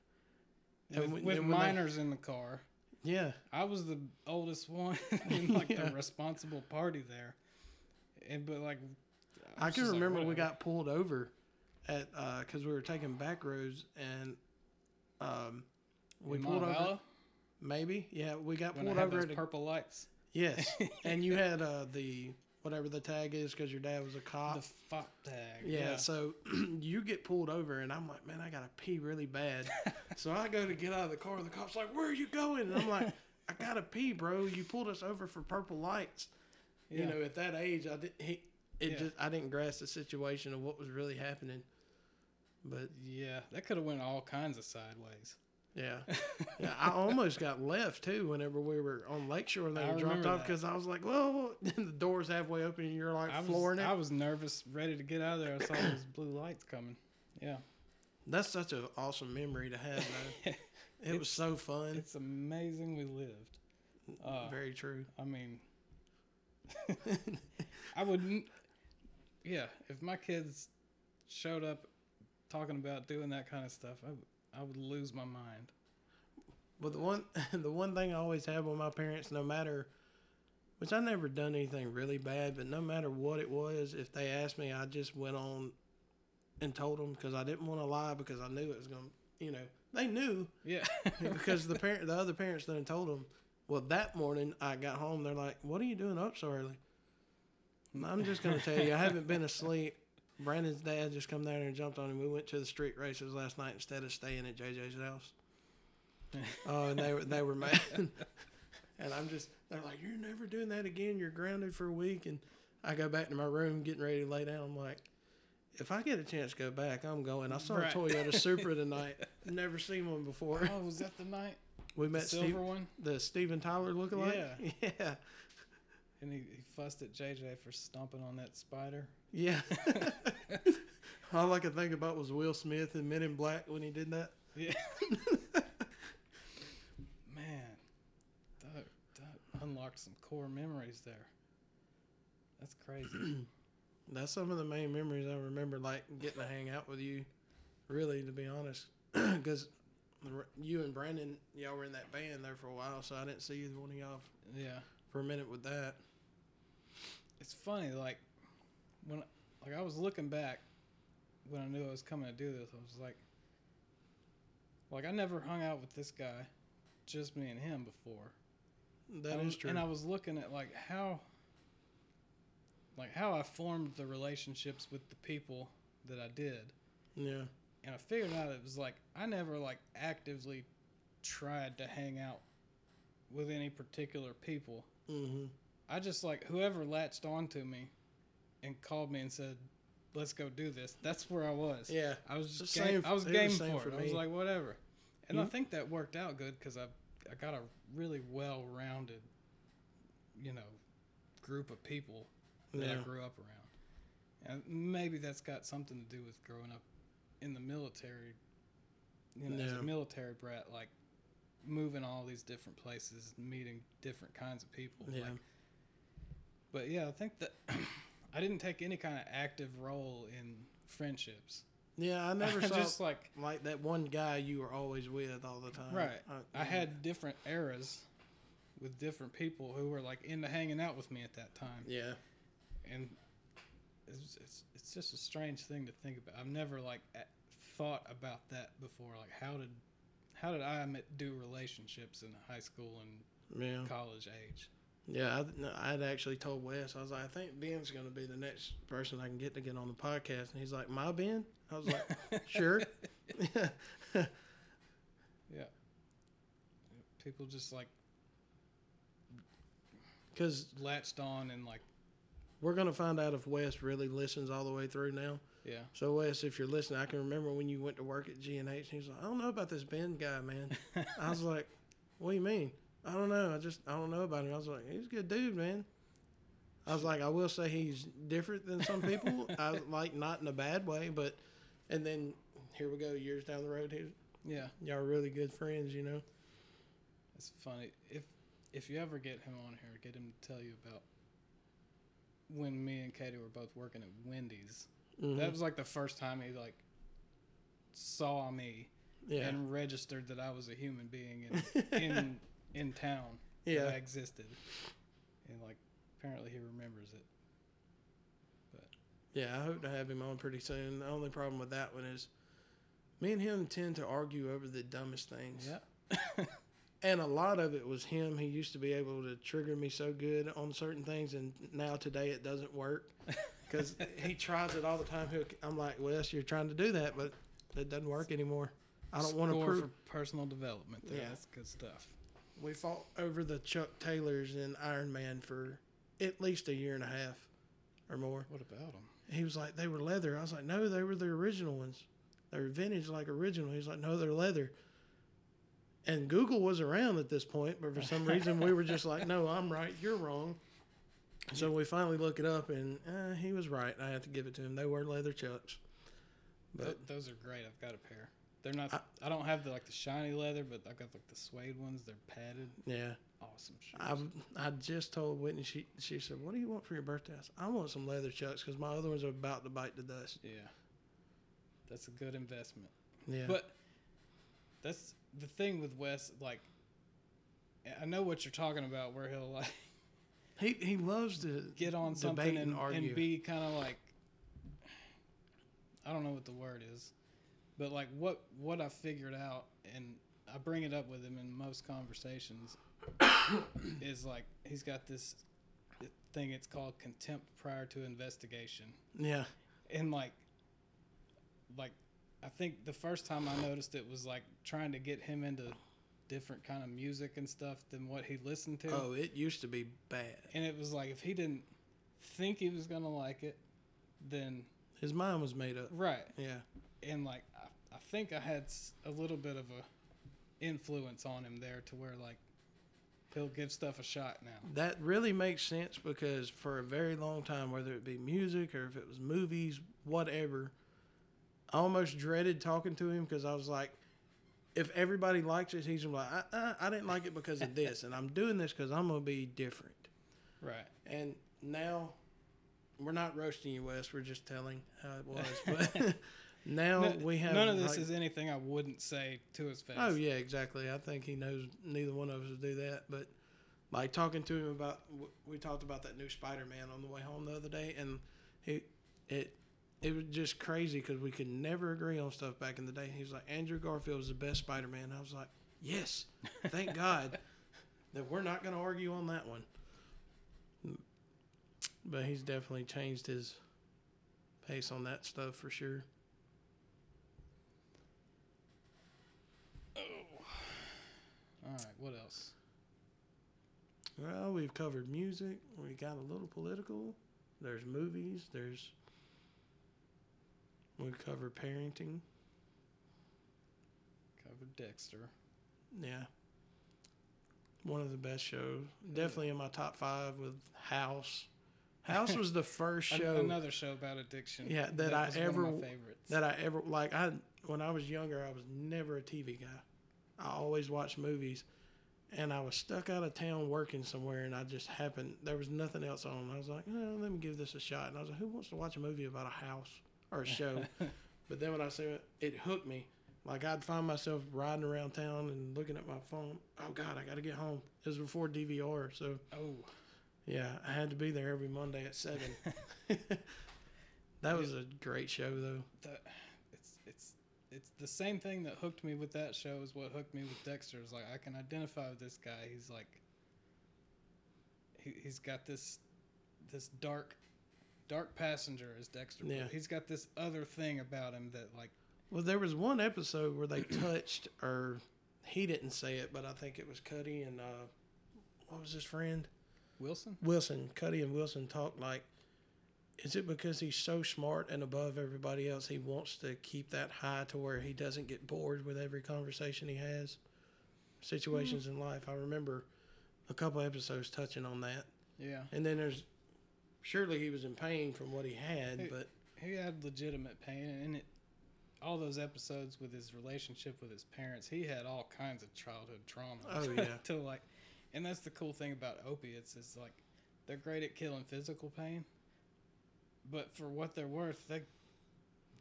S1: And
S2: with,
S1: when-
S2: with
S1: when they-
S2: minors in the car.
S1: Yeah.
S2: I was the oldest one in like
S1: Yeah.
S2: the responsible party there and but like
S1: i
S2: was
S1: can
S2: just like,
S1: remember we got pulled over at uh because we were taking back roads and um we
S2: In
S1: pulled over maybe yeah we got
S2: when
S1: pulled over at
S2: purple lights
S1: yes and you had uh the whatever the tag is because your dad was a cop
S2: the fop tag
S1: Yeah, so you get pulled over, and I'm like, man, I gotta pee really bad. so I go to get out of the car, and the cop's like, where are you going? And I'm like, I gotta pee, bro. You pulled us over for purple lights. You know, at that age, I did. He, it
S2: Yeah.
S1: just I didn't grasp the situation of what was really happening. But
S2: yeah that could have went all kinds of sideways
S1: yeah, yeah, I almost got left too. Whenever we were on Lakeshore, and they dropped off because I was like, well, the door's halfway open, and you're like
S2: I was,
S1: flooring it.
S2: I was nervous ready to get out of there i saw those blue lights coming yeah
S1: That's such an awesome memory to have, though. It was so fun.
S2: It's amazing we lived. Uh,
S1: Very true.
S2: I mean, I wouldn't. Yeah, if my kids showed up talking about doing that kind of stuff, I, would- I would lose my mind.
S1: But the one the one thing I always have with my parents, no matter which I never done anything really bad, but no matter what it was, if they asked me, I just went on and told them because I didn't want to lie because I knew it was gonna, you know, they knew
S2: Yeah,
S1: because the parent the other parents then told them. Well, that morning I got home, they're like, "What are you doing up so early?" I'm just gonna tell you, I haven't been asleep. Brandon's dad just come down there and jumped on him. We went to the street races last night instead of staying at JJ's house. Oh, and they were they were mad. and I'm just they're like, You're never doing that again, you're grounded for a week and I go back to my room getting ready to lay down. I'm like, if I get a chance to go back, I'm going. I saw
S2: Right.
S1: a Toyota Supra tonight. Never seen one before.
S2: Oh, was that the night?
S1: We
S2: The
S1: met
S2: silver
S1: Steve,
S2: one?
S1: the Steven Tyler lookalike.
S2: Yeah.
S1: Yeah.
S2: And he, he fussed at JJ for stomping on that spider.
S1: Yeah. All I could think about was Will Smith and Men in Black when he did that.
S2: Yeah. Man, that, that unlocked some core memories there. That's crazy.
S1: That's some of the main memories I remember, like getting to hang out with you. Really, to be honest, because you and Brandon, y'all were in that band there for a while, so I didn't see either one of y'all
S2: yeah.
S1: for a minute with that.
S2: It's funny, like when like I was looking back when I knew I was coming to do this, I was like like I never hung out with this guy, just me and him before.
S1: That is true.
S2: And I was looking at like how like how I formed the relationships with the people that I did.
S1: yeah.
S2: And I figured out it was like I never like actively tried to hang out with any particular people.
S1: hmm
S2: I just like whoever latched onto me and called me and said, "Let's go do this." That's where I was.
S1: Yeah.
S2: I was just game, I was
S1: was
S2: game
S1: same
S2: for
S1: for
S2: it. I was like, whatever. And I think that worked out good because I I got a really well-rounded, you know, group of people that I grew up around. And maybe that's got something to do with growing up in the military. You know, as a military brat, like moving all these different places, meeting different kinds of people.
S1: Yeah.
S2: Like, but yeah, I think that I didn't take any kind of active role in friendships.
S1: Yeah. I never saw
S2: just like
S1: like that one guy you were always with all the time.
S2: Right.
S1: Uh, I,
S2: I had different eras with different people who were like into hanging out with me at that time,
S1: Yeah.
S2: and it's it's, it's just a strange thing to think about. I've never like thought about that before. Like how did how did I do relationships in high school and
S1: Yeah.
S2: college age?
S1: Yeah, I, no, I'd actually told Wes, I was like, I think Ben's going to be the next person I can get to get on the podcast. And he's like, My Ben? I was like, Sure.
S2: Yeah. People just like
S1: Because
S2: latched on and like
S1: we're going to find out if Wes really listens all the way through now.
S2: yeah.
S1: So, Wes, if you're listening, I can remember when you went to work at G&H. And he's like, I don't know about this Ben guy, man. I was like, What do you mean? I don't know. I just, I don't know about him. I was like, He's a good dude, man. I was like, I will say he's different than some people. I was like, not in a bad way, but, and then here we go, years down the road. He's,
S2: yeah.
S1: Y'all are really good friends, you know.
S2: It's funny if if you ever get him on here, get him to tell you about when me and Katie were both working at Wendy's.
S1: Mhm.
S2: That was like the first time he like saw me
S1: yeah,
S2: and registered that I was a human being in in, in town that I
S1: yeah,
S2: existed, and like apparently he remembers it.
S1: yeah. I hope to have him on pretty soon. The only problem with that one is, me and him tend to argue over the dumbest things.
S2: Yeah,
S1: And a lot of it was him. He used to be able to trigger me so good on certain things, and now today it doesn't work because he tries it all the time. I'm like, Wes, you're trying to do that, but it doesn't work anymore. I don't want to prove.
S2: for personal development. There.
S1: Yeah.
S2: That's good stuff.
S1: We fought over the Chuck Taylors in Iron Man for at least a year and a half or more.
S2: What about him?
S1: He was like, they were leather. I was like, no, they were the original ones. They were vintage, like original. He's like, no, they're leather. And Google was around at this point, but for some reason we were just like, no, I'm right, you're wrong. So we finally look it up, and uh, he was right. I have to give it to him. They were leather chucks. But
S2: Th- those are great. I've got a pair. They're not. I, don't have the like the shiny leather, but I've got like the suede ones. They're padded.
S1: yeah,
S2: Awesome shoes.
S1: I I just told Whitney. She she said, "What do you want for your birthday?" I said, "I want some leather chucks because my other ones are about to bite the dust."
S2: yeah, that's a good investment.
S1: Yeah,
S2: But that's the thing with Wes. Like, I know what you're talking about, where he'll like
S1: he he loves to
S2: get on something and,
S1: argue.
S2: and be kind of like I don't know what the word is, but like what what I figured out, and I bring it up with him in most conversations, is like he's got this thing. It's called contempt prior to investigation,
S1: Yeah.
S2: and like, like, I think the first time I noticed it was like trying to get him into different kind of music and stuff than what he listened to.
S1: Oh, it used to be bad.
S2: And it was like if he didn't think he was gonna like it, then
S1: His mind was made up.
S2: right.
S1: Yeah.
S2: And like I, I think I had a little bit of a influence on him there to where like he'll give stuff a shot now.
S1: That really makes sense because for a very long time, whether it be music or if it was movies, whatever, I almost dreaded talking to him because I was like, if everybody likes it, he's like, I, I, I didn't like it because of this, and I'm doing this because I'm gonna be different.
S2: Right.
S1: And now, we're not roasting you, Wes. We're just telling how it was. But now
S2: No-
S1: we have
S2: None of this
S1: like-
S2: is anything I wouldn't say to his face.
S1: Oh yeah, exactly. I think he knows neither one of us would do that. But like talking to him about, we talked about that new Spider-Man on the way home the other day, and he, it, it was just crazy because we could never agree on stuff back in the day. He was like, Andrew Garfield was the best Spider-Man. I was like, yes, thank God that we're not going to argue on that one. But he's definitely changed his pace on that stuff for sure. Oh.
S2: All right. What else?
S1: Well, we've covered music. We got a little political. There's movies. There's. We covered parenting.
S2: Covered Dexter.
S1: Yeah. One of the best shows. Definitely in my top five with House. House was the first show
S2: another show about addiction.
S1: Yeah, that I
S2: was
S1: ever-
S2: one of my favorites.
S1: that I ever like. I when I was younger, I was never a TV guy. I always watched movies, and I was stuck out of town working somewhere, and I just happened there was nothing else on. I was like, oh, let me give this a shot, and I was like, who wants to watch a movie about a house or a show? but then when I saw it, it hooked me. Like I'd find myself riding around town and looking at my phone. Oh God, I got to get home. It was before DVR, so
S2: oh,
S1: yeah, I had to be there every Monday at seven. that was a great show, though.
S2: the, it's it's it's the same thing that hooked me with that show is what hooked me with Dexter. Is like I can identify with this guy. He's like he, he's got this this dark dark passenger as Dexter.
S1: Yeah.
S2: He's got this other thing about him that like
S1: Well, there was one episode where they touched, or he didn't say it, but I think it was Cuddy and uh, what was his friend
S2: Wilson.
S1: Wilson. Cuddy and Wilson talked like, is it because he's so smart and above everybody else, he wants to keep that high to where he doesn't get bored with every conversation he has? Situations in life. I remember a couple episodes touching on that,
S2: Yeah.
S1: and then there's surely he was in pain from what he had,
S2: Hey,
S1: but
S2: He had legitimate pain, and it all those episodes with his relationship with his parents, he had all kinds of childhood trauma.
S1: Oh, yeah.
S2: to like, and that's the cool thing about opiates is like, they're great at killing physical pain, but for what they're worth, they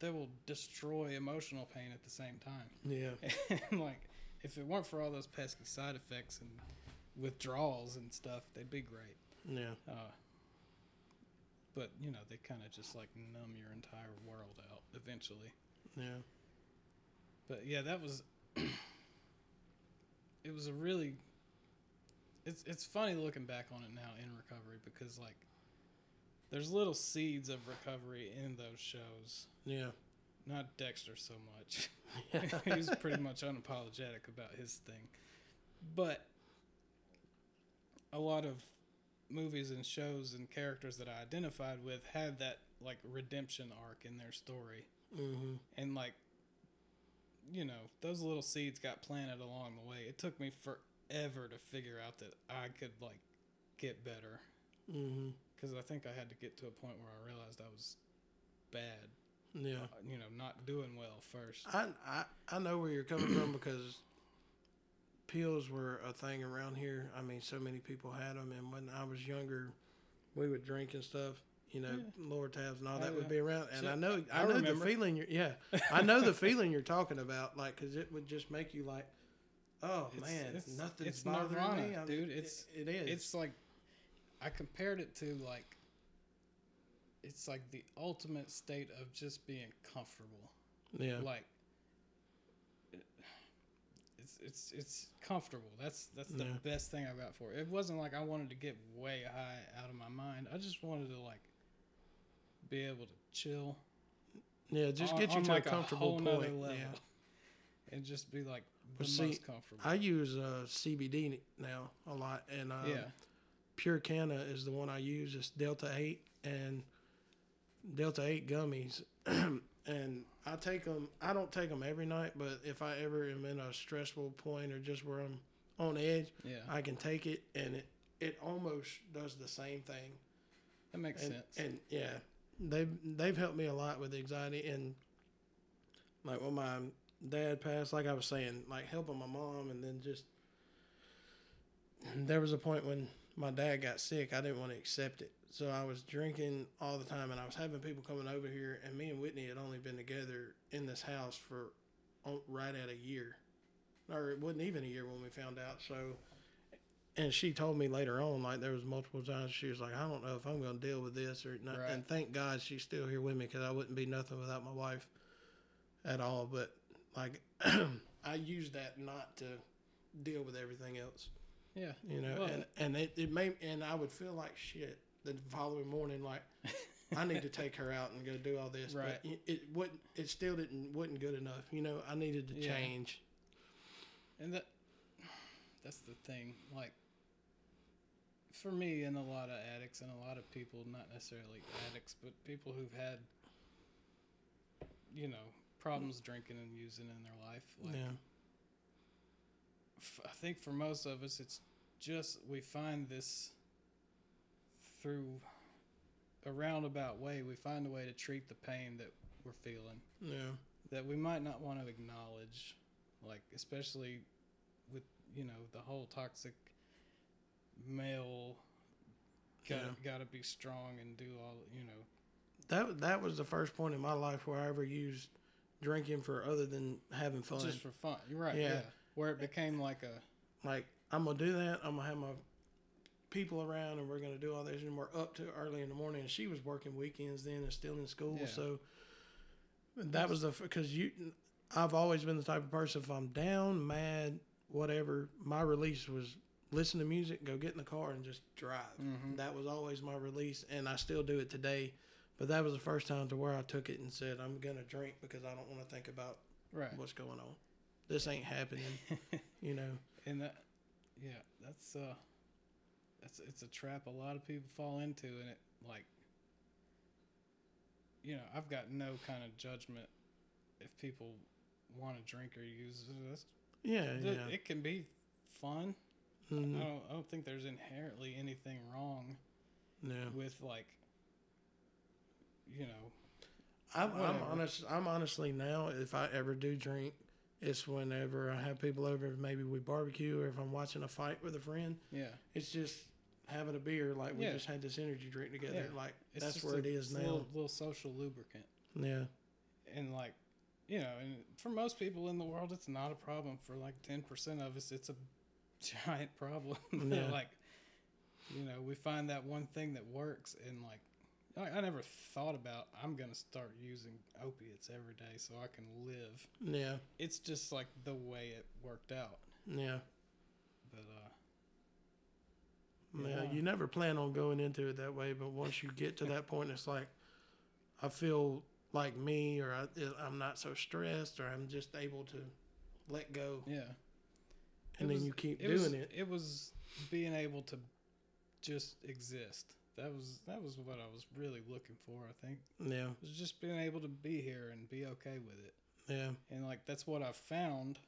S2: they will destroy emotional pain at the same time.
S1: yeah,
S2: and like, if it weren't for all those pesky side effects and withdrawals and stuff, they'd be great.
S1: yeah.
S2: Uh, but you know, they kind of just like numb your entire world out eventually.
S1: Yeah.
S2: But yeah, that was. it was a really. It's it's funny looking back on it now in recovery because like, there's little seeds of recovery in those shows.
S1: Yeah.
S2: Not Dexter so much. he was pretty much unapologetic about his thing. But a lot of movies and shows and characters that I identified with had that like redemption arc in their story.
S1: hmm
S2: And like you know, those little seeds got planted along the way. It took me forever to figure out that I could like get better
S1: hmm
S2: cuz I think I had to get to a point where I realized I was bad,
S1: Yeah.
S2: uh, you know, not doing well first.
S1: I, I I know where you're coming from because pills were a thing around here. I mean, so many people had them, and when I was younger, we would drink and stuff. You know, mm. Lortabs and all that
S2: Oh,
S1: would be around. And I know, I,
S2: I
S1: know the feeling. You're, yeah, I know the feeling you're talking about. Like, because it would just make you like, oh
S2: It's-
S1: man,
S2: it's-
S1: nothing's
S2: it's
S1: bothering
S2: nirvana,
S1: me, I'm-
S2: dude.
S1: it-
S2: It's-
S1: it is.
S2: it's like I compared it to like it's like the ultimate state of just being comfortable.
S1: yeah,
S2: Like it- it's it's it's comfortable. That's that's the
S1: Yeah.
S2: best thing I've got for it. It wasn't like I wanted to get way high out of my mind. I just wanted to like be able to chill.
S1: Yeah, just
S2: on-
S1: get you to
S2: like,
S1: a comfortable
S2: whole
S1: point. Yeah.
S2: and just be like the
S1: Well, see,
S2: most comfortable.
S1: I use uh, CBD now a lot, and uh,
S2: yeah,
S1: PureKana is the one I use. It's Delta Eight and Delta Eight gummies, and I take them. I don't take them every night, but if I ever am in a stressful point or just where I'm on edge,
S2: yeah,
S1: I can take it, and it it almost does the same thing.
S2: that makes
S1: and,
S2: sense.
S1: And yeah, they've they've helped me a lot with anxiety and like when my dad passed, like I was saying, like helping my mom, and then just there was a point when my dad got sick, I didn't want to accept it, so I was drinking all the time, and I was having people coming over here, and me and Whitney had only been together in this house for oh, right at a year, or it wasn't even a year when we found out, so and she told me later on, like there was multiple times she was like, I don't know if I'm going to deal with this or not.
S2: Right.
S1: And thank God she's still here with me because I wouldn't be nothing without my wife at all. But like, I use that not to deal with everything else,
S2: yeah,
S1: you know.
S2: Well-
S1: and and it, it made and I would feel like shit the following morning, like I need to take her out and go do all this.
S2: Right.
S1: But it, wouldn't. It still didn't wasn't good enough. You know, I needed to
S2: Yeah.
S1: change.
S2: and that that's the thing. Like for me and a lot of addicts and a lot of people, not necessarily addicts, but people who've had you know problems drinking and using in their life. Like
S1: yeah.
S2: f- I think for most of us, it's just we find this through a roundabout way. We find a way to treat the pain that we're feeling
S1: Yeah.
S2: that we might not want to acknowledge, like especially with you know the whole toxic male. Got
S1: Yeah.
S2: got to be strong and do all you know.
S1: That that was the first point in my life where I ever used drinking for other than having fun.
S2: just for fun. You're right. Yeah.
S1: Yeah.
S2: Where it became like a
S1: like I'm gonna do that. I'm gonna have my people around, and we're gonna do all this, and we're up to early in the morning. And she was working weekends then, and still in school.
S2: Yeah.
S1: So that was the because you. I've always been the type of person if I'm down, mad, whatever. My release was listen to music, go get in the car, and just drive.
S2: Mhm.
S1: That was always my release, and I still do it today. But that was the first time to where I took it and said, "I'm gonna drink because I don't want to think about
S2: right.
S1: what's going on. This ain't happening." you know.
S2: and that yeah that's uh that's it's a trap a lot of people fall into and it like you know i've got no kind of judgment if people want to drink or use it. That's,
S1: Yeah,
S2: th-
S1: yeah.
S2: it can be fun
S1: Mhm.
S2: I, don't, I don't think there's inherently anything wrong
S1: Yeah.
S2: with like you know
S1: I'm, I'm honest. I'm honestly now, if I ever do drink, it's whenever I have people over. Maybe we barbecue, or if I'm watching a fight with a friend.
S2: yeah
S1: It's just having a beer, like we
S2: Yeah.
S1: just had this energy drink together.
S2: Yeah.
S1: Like
S2: it's
S1: that's where
S2: a-
S1: it is
S2: it's a
S1: now.
S2: little, little social lubricant
S1: Yeah,
S2: and like you know and for most people in the world it's not a problem for like 10% of us it's a giant problem
S1: Yeah.
S2: like you know we find that one thing that works and like I, I never thought about i'm gonna start using opiates every day so i can live
S1: yeah,
S2: it's just like the way it worked out
S1: yeah.
S2: but uh
S1: Yeah,
S2: Yeah.
S1: you never plan on going into it that way, but once you get to that point, it's like I feel like me, or I, I'm not so stressed, or I'm just able to let go,
S2: yeah
S1: and
S2: It
S1: then
S2: was-
S1: you keep
S2: it
S1: doing
S2: was,
S1: it.
S2: it was being able to just exist that was that was what i was really looking for i think
S1: Yeah,
S2: It was just being able to be here and be okay with it.
S1: yeah,
S2: And like that's what I've found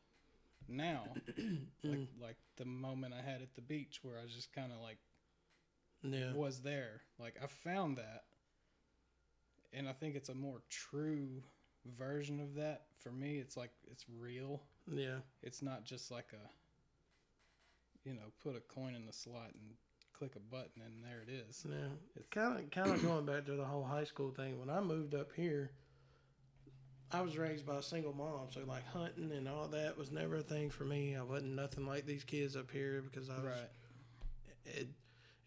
S2: now. like like the moment I had at the beach where I just kind of like
S1: yeah,
S2: was there. Like I found that. And I think it's a more true version of that. For me, it's like it's real.
S1: yeah,
S2: It's not just like a you know, put a coin in the slot and click a button and there it is.
S1: yeah.
S2: It's
S1: Kind of, kind of going back to the whole high school thing. When I moved up here, I was raised by a single mom, so like hunting and all that was never a thing for me. I wasn't nothing like these kids up here because I was.
S2: right.
S1: It,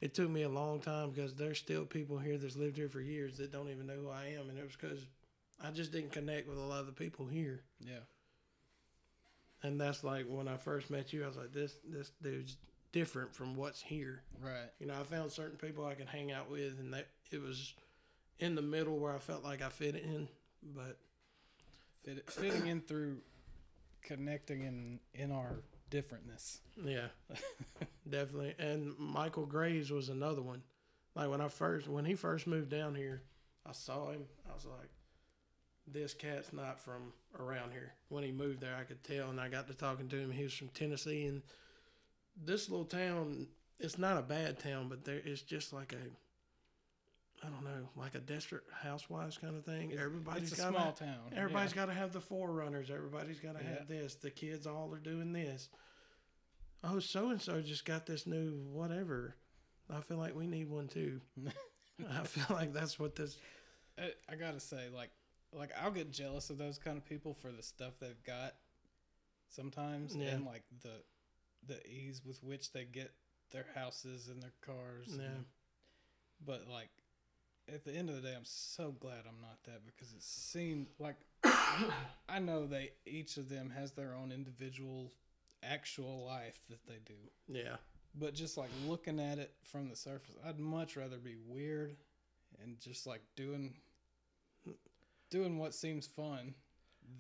S1: it took me a long time because there's still people here that's lived here for years that don't even know who I am, and it was because I just didn't connect with a lot of the people here.
S2: Yeah.
S1: and that's like when I first met you. I was like, this this dude's different from what's here.
S2: Right.
S1: You know, I found certain people I could hang out with, and that it was in the middle where I felt like I fit in. But
S2: Fit, fitting in through connecting in in our differentness.
S1: yeah, definitely. And Michael Graves was another one. Like when I first when he first moved down here, I saw him. I was like, this cat's not from around here. When he moved there, I could tell, and I got to talking to him. He was from Tennessee, and this little town. It's not a bad town, but there it's just like a, I don't know, like a desperate housewives kind of thing. Everybody's
S2: it's a
S1: got
S2: small town.
S1: Everybody's
S2: yeah.
S1: got to have the 4Runners. Everybody's got to
S2: Yeah.
S1: have this. The kids all are doing this. Oh, so and so just got this new whatever. I feel like we need one too. I feel like that's what this.
S2: I, I gotta say, like, like I'll get jealous of those kind of people for the stuff they've got sometimes,
S1: Yeah.
S2: and like the the ease with which they get their houses and their cars. and-
S1: Yeah.
S2: but like, at the end of the day, I'm so glad I'm not that because it seemed like I know they each of them has their own individual actual life that they do.
S1: Yeah.
S2: But just like looking at it from the surface, I'd much rather be weird and just like doing doing what seems fun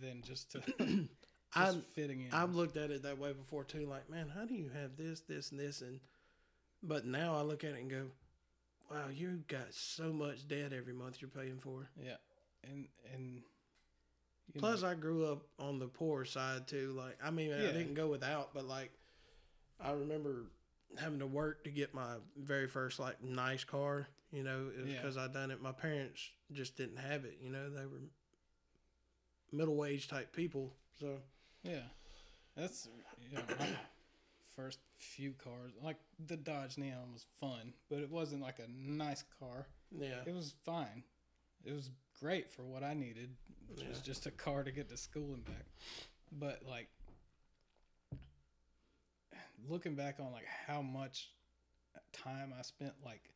S2: than just to
S1: I
S2: fitting in.
S1: I've looked at it that way before too. Like, man, how do you have this, this, and this, and but now I look at it and go, wow, you got so much debt every month you're paying for.
S2: yeah, and and
S1: Plus,
S2: know,
S1: I grew up on the poor side too. Like, I mean, I didn't go without, but like, I remember having to work to get my very first like nice car. You know, it was
S2: Yeah.
S1: because I done it. My parents just didn't have it. You know, they were middle wage type people. So
S2: yeah, that's you know, my first few cars. Like the Dodge Neon was fun, but it wasn't like a nice car.
S1: yeah,
S2: It was fine. It was great for what I needed, which was just a car to get to school and back. But like looking back on like how much time I spent like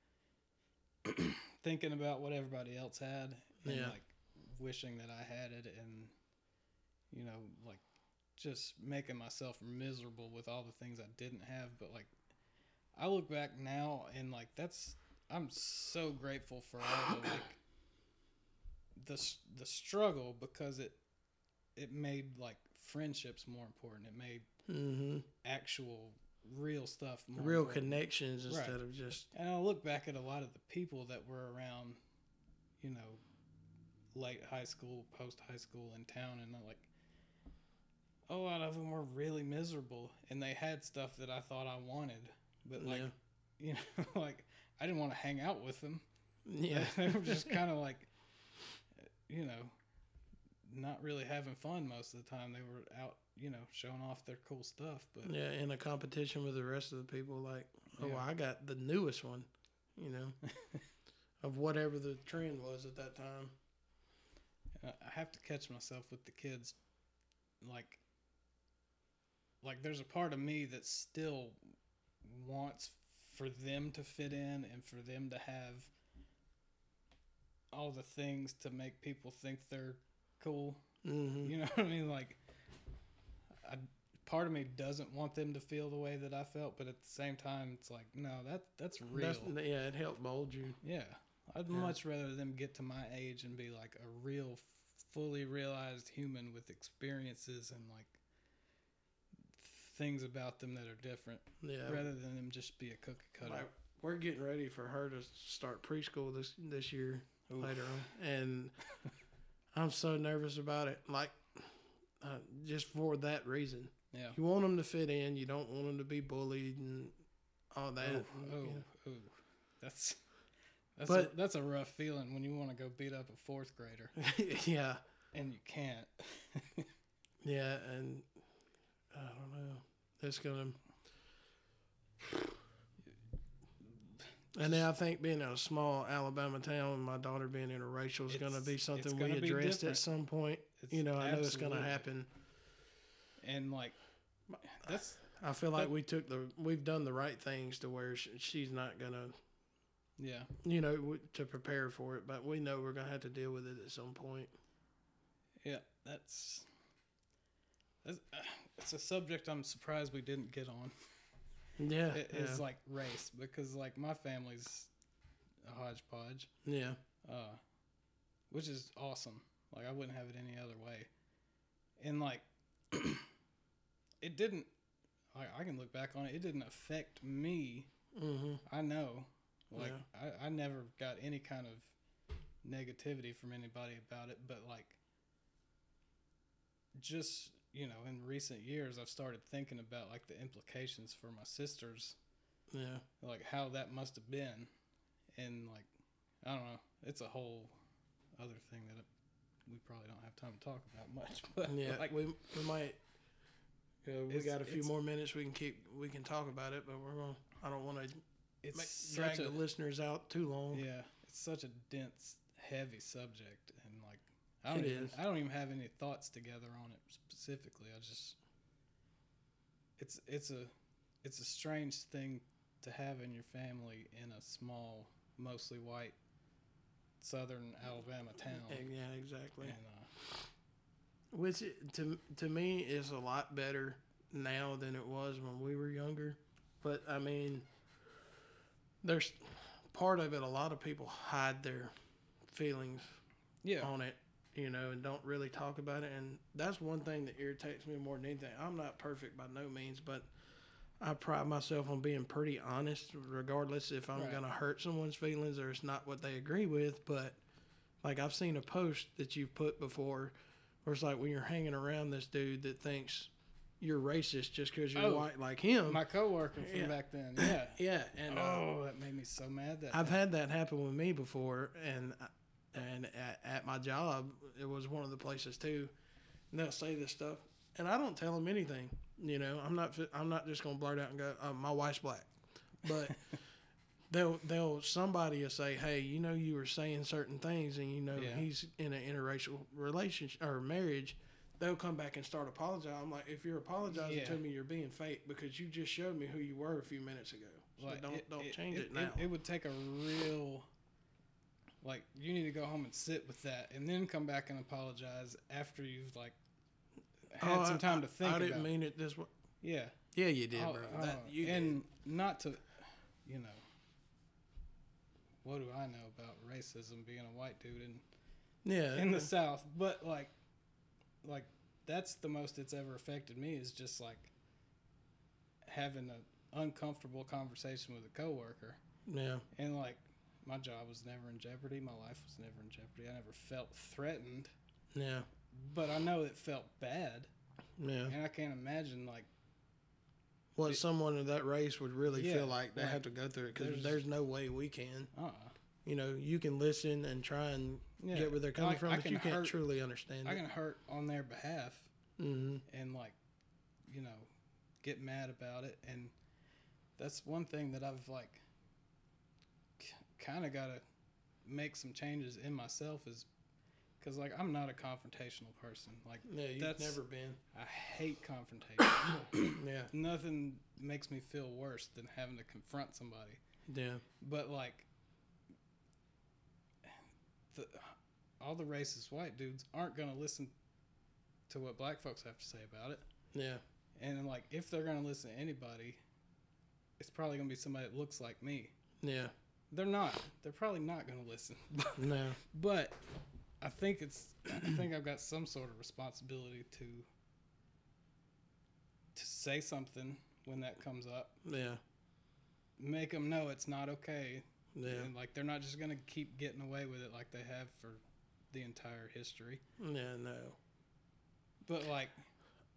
S2: thinking about what everybody else had and
S1: Yeah.
S2: like wishing that I had it and you know like just making myself miserable with all the things I didn't have but like I look back now and like that's I'm so grateful for all the like the the struggle because it it made like friendships more important. It made
S1: mm-hmm.
S2: actual real stuff more
S1: real
S2: important.
S1: connections
S2: Right.
S1: instead of just
S2: And I look back at a lot of the people that were around, you know, late high school, post high school in town, and I'm like, a lot of them were really miserable, and they had stuff that I thought I wanted, but like,
S1: Yeah.
S2: you know, like I didn't want to hang out with them.
S1: yeah,
S2: they were just kind of like, you know, not really having fun most of the time. They were out, you know, showing off their cool stuff, but
S1: yeah, in a competition with the rest of the people. Like, oh,
S2: Yeah.
S1: I got the newest one, you know, of whatever the trend was at that time.
S2: I I have to catch myself with the kids, like, like there's a part of me that still wants for them to fit in and for them to have all the things to make people think they're cool.
S1: Mm-hmm.
S2: You know what I mean? Like, I, part of me doesn't want them to feel the way that I felt, but at the same time, it's like, no, that that's real.
S1: That's, yeah, it helped mold you.
S2: Yeah, I'd
S1: Yeah.
S2: much rather them get to my age and be like a real, fully realized human with experiences and like things about them that are different,
S1: Yeah,
S2: rather than them just be a cookie cutter.
S1: like we're getting ready for her to start preschool this this year
S2: Oof.
S1: later on, and I'm so nervous about it. Like, uh, just for that reason,
S2: Yeah.
S1: you want them to fit in. You don't want them to be bullied and all that.
S2: Oh, oh,
S1: you know.
S2: oh. That's that's
S1: But-
S2: a, that's a rough feeling when you want to go beat up a fourth grader
S1: yeah,
S2: and you can't.
S1: yeah, and I don't know. It's gonna. And then I think being in a small Alabama town, and my daughter being interracial is going to be something we
S2: gonna
S1: address at some point.
S2: It's
S1: You know, I know it's going to happen.
S2: And like, that's
S1: I feel like we took the we've done the right things to where she's not going to,
S2: yeah.
S1: you know, to prepare for it. But we know we're going to have to deal with it at some point.
S2: Yeah, that's that's uh, it's a subject I'm surprised we didn't get on.
S1: Yeah,
S2: It
S1: yeah,
S2: is like race because like my family's a hodgepodge,
S1: yeah,
S2: uh, which is awesome. Like I wouldn't have it any other way. And like, it didn't. I, I can look back on it. It didn't affect me.
S1: mm-hmm.
S2: I know. Like I, I never got any kind of negativity from anybody about it, but like just you know, in recent years I've started thinking about like the implications for my sisters,
S1: yeah,
S2: like how that must have been. And like I don't know, it's a whole other thing that we probably don't have time to talk about much. But
S1: yeah.
S2: like
S1: we we might. You know, we got a few more minutes. We can keep. We can talk about it, but we're gonna. I don't want to drag
S2: a
S1: the listeners out too long.
S2: Yeah, it's such a dense, heavy subject, I don't
S1: It
S2: even
S1: is.
S2: I don't even have any thoughts together on it specifically. I just it's it's a it's a strange thing to have in your family in a small, mostly white, southern Alabama town.
S1: Yeah, exactly.
S2: And, uh,
S1: Which to to me is a lot better now than it was when we were younger. But I mean, there's part of it. A lot of people hide their feelings
S2: yeah,
S1: on it, you know, and don't really talk about it. And that's one thing that irritates me more than anything. I'm not perfect by no means, but I pride myself on being pretty honest, regardless if I'm
S2: Right.
S1: going to hurt someone's feelings or it's not what they agree with. But like I've seen a post that you've put before where it's like when you're hanging around this dude that thinks you're racist just because you're
S2: Oh,
S1: white like him.
S2: my coworker from
S1: Yeah.
S2: back then. Yeah.
S1: yeah. And uh,
S2: oh, that made me so mad. That
S1: I've had that happen with me before, and and at, at my job, it was one of the places too. And they'll say this stuff, and I don't tell them anything. You know, I'm not I'm not just gonna blurt out and go, oh, "My wife's black," but they'll they'll somebody will say, "Hey, you know, you were saying certain things, and you know
S2: Yeah.
S1: he's in an interracial relationship or marriage." They'll come back and start apologizing. I'm like, if you're apologizing
S2: Yeah.
S1: to me, you're being fake because you just showed me who you were a few minutes ago. So
S2: Like,
S1: don't
S2: it-
S1: don't
S2: it-
S1: change
S2: it,
S1: it, now.
S2: It, would take a real, like, you need to go home and sit with that, and then come back and apologize after you've like had
S1: Oh,
S2: some
S1: I-
S2: time to
S1: I-
S2: think
S1: I didn't mean it this way.
S2: yeah,
S1: Yeah, you did,
S2: Oh,
S1: bro.
S2: oh,
S1: That, you
S2: and not to, you know, what do I know about racism being a white dude in.
S1: Yeah,
S2: in the South? But like, like that's the most it's ever affected me is just like having an uncomfortable conversation with a coworker.
S1: yeah,
S2: And like my job was never in jeopardy, my life was never in jeopardy. I never felt threatened,
S1: yeah,
S2: but I know it felt bad,
S1: yeah.
S2: and I can't imagine like
S1: What
S2: it-
S1: someone of that race would really
S2: Yeah,
S1: feel like they
S2: like,
S1: have to go through it because
S2: there's-
S1: there's, no way we can.
S2: uh
S1: You know, you can listen and try and
S2: yeah,
S1: get where they're coming
S2: like,
S1: from,
S2: I
S1: but
S2: can
S1: you can't
S2: hurt,
S1: truly understand
S2: I
S1: it.
S2: can hurt on their behalf
S1: mm-hmm.
S2: and like you know get mad about it and that's one thing that I've like kind of got to make some changes in myself is because like I'm not a confrontational person like
S1: Yeah, you've
S2: That's-
S1: never been.
S2: I hate confrontation
S1: Yeah,
S2: nothing makes me feel worse than having to confront somebody.
S1: yeah,
S2: But like, the all the racist white dudes aren't gonna listen to what black folks have to say about it.
S1: yeah,
S2: And like, if they're gonna listen to anybody, it's probably gonna be somebody that looks like me.
S1: yeah.
S2: They're not. They're probably not gonna listen.
S1: No,
S2: but I think it's. I think I've got some sort of responsibility to to say something when that comes up.
S1: yeah,
S2: make them know it's not okay.
S1: yeah,
S2: And like they're not just gonna keep getting away with it like they have for the entire history.
S1: yeah. No,
S2: But like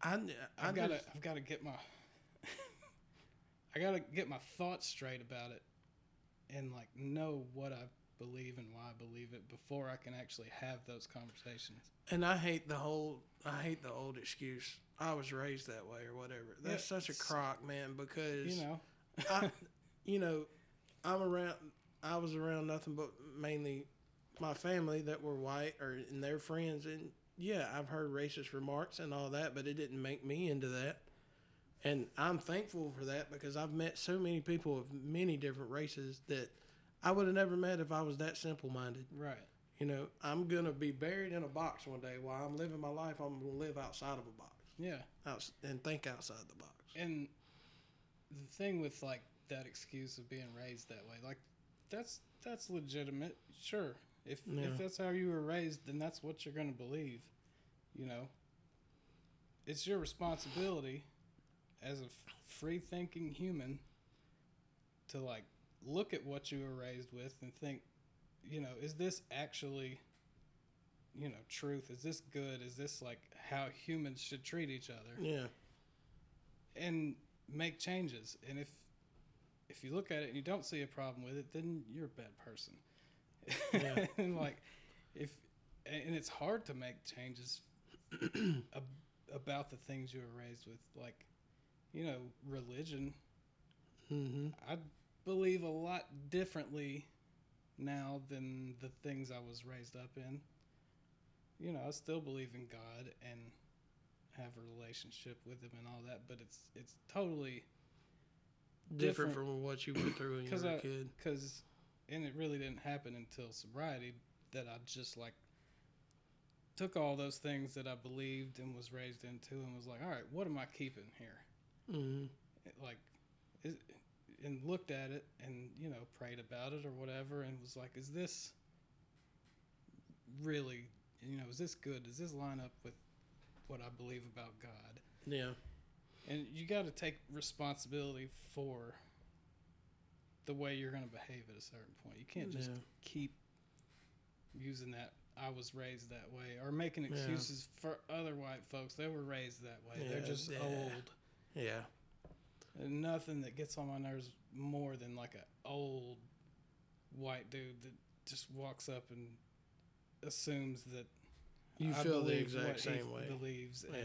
S1: I, I
S2: I've gotta I've gotta get my I gotta get my thoughts straight about it and like know what I believe and why I believe it before I can actually have those conversations.
S1: And I hate the whole. I hate the old excuse. I was raised that way or whatever. That's
S2: Yeah,
S1: such a crock, man. Because
S2: You know?
S1: I, you know, I'm around. I was around nothing but mainly my family that were white or and their friends, and yeah, I've heard racist remarks and all that, but it didn't make me into that. And I'm thankful for that because I've met so many people of many different races that I would have never met if I was that simple minded.
S2: Right.
S1: You know, I'm gonna be buried in a box one day. While I'm living my life, I'm gonna live outside of a box,
S2: Yeah.
S1: out and think outside the box.
S2: And the thing with like that excuse of being raised that way, like that's that's legitimate. Sure. If
S1: Yeah.
S2: if that's how you were raised, then that's what you're going to believe. You know. It's your responsibility as a f- free-thinking human to like look at what you were raised with and think, you know, is this actually you know, truth? Is this good? Is this like how humans should treat each other?
S1: Yeah,
S2: and make changes. And if if you look at it and you don't see a problem with it, then you're a bad person.
S1: Yeah.
S2: and like if and it's hard to make changes ab- about the things you were raised with, like you know, religion.
S1: mm-hmm.
S2: I believe a lot differently now than the things I was raised up in. You know, I still believe in God and have a relationship with Him and all that, but it's it's totally
S1: different,
S2: Different.
S1: from what you went through when you were a
S2: I-
S1: kid.
S2: because, and it really didn't happen until sobriety that I just like took all those things that I believed and was raised into and was like, all right, what am I keeping here?
S1: Mm-hmm.
S2: like is, and looked at it and you know prayed about it or whatever and was like is this really you know is this good? Does this line up with what i believe about god?
S1: Yeah,
S2: and you got to take responsibility for the way you're going to behave at a certain point. You can't just
S1: yeah,
S2: keep using that i was raised that way or making
S1: Yeah.
S2: excuses for other white folks. They were raised that way. They're just
S1: yeah.
S2: old
S1: yeah,
S2: And nothing that gets on my nerves more than like a old white dude that just walks up and assumes that
S1: You
S2: I
S1: feel the exact same way.
S2: Believes,
S1: Yeah.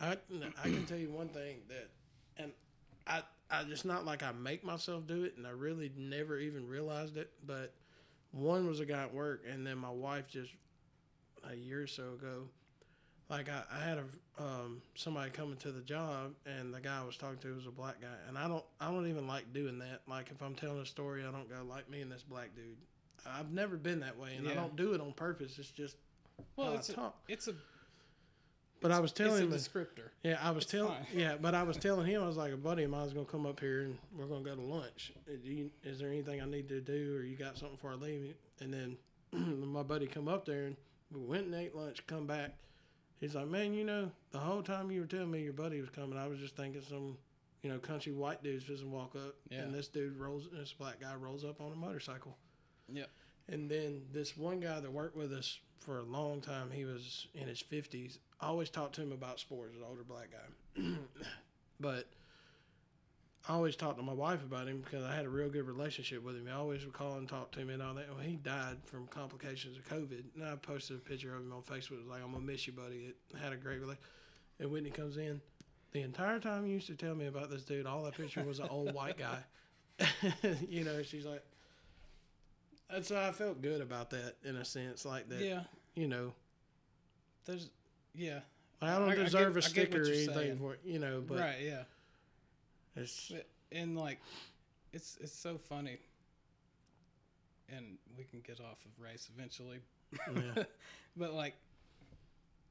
S1: I I can tell you one thing that, and I I just not like I make myself do it, and I really never even realized it. But one was a guy at work, and then my wife just a year or so ago, like I, I had a um somebody coming to the job, and the guy I was talking to was a black guy, and I don't I don't even like doing that. Like if I'm telling a story, I don't go like me and this black dude. I've never been that way, and I don't do it on purpose. It's just
S2: well,
S1: how
S2: it's
S1: I
S2: a,
S1: talk.
S2: it's a
S1: But I was telling
S2: it's
S1: him.
S2: descriptor.
S1: Yeah, I was telling. Yeah, but I was telling him I was like, a buddy of mine mine's gonna come up here and we're gonna go to lunch. Uh, Do you, is there anything I need to do, or you got something before I leave? And then my buddy come up there and we went and ate lunch. Come back, he's like, man, you know, the whole time you were telling me your buddy was coming, I was just thinking some, you know, country white dudes just walk up,
S2: Yeah.
S1: and this dude rolls, this black guy rolls up on a motorcycle.
S2: Yep.
S1: And then this one guy that worked with us for a long time, he was in his fifties. I always talked to him about sports, an older black guy. but I always talked to my wife about him because I had a real good relationship with him. He always would call and talk to me and all that. Well, he died from complications of COVID. And I posted a picture of him on Facebook. It was like, I'm going to miss you, buddy. It had a great relationship. And Whitney comes in. The entire time you used to tell me about this dude, all that picture was an old white guy. you know, she's like, and so I felt good about that in a sense, like that.
S2: Yeah,
S1: You know,
S2: there's yeah,
S1: I don't
S2: I- I get-
S1: deserve
S2: I
S1: a
S2: get
S1: sticker or anything
S2: saying.
S1: for it, you know, but
S2: right, yeah.
S1: It's
S2: and like it's it's so funny. And we can get off of race eventually.
S1: Yeah,
S2: but like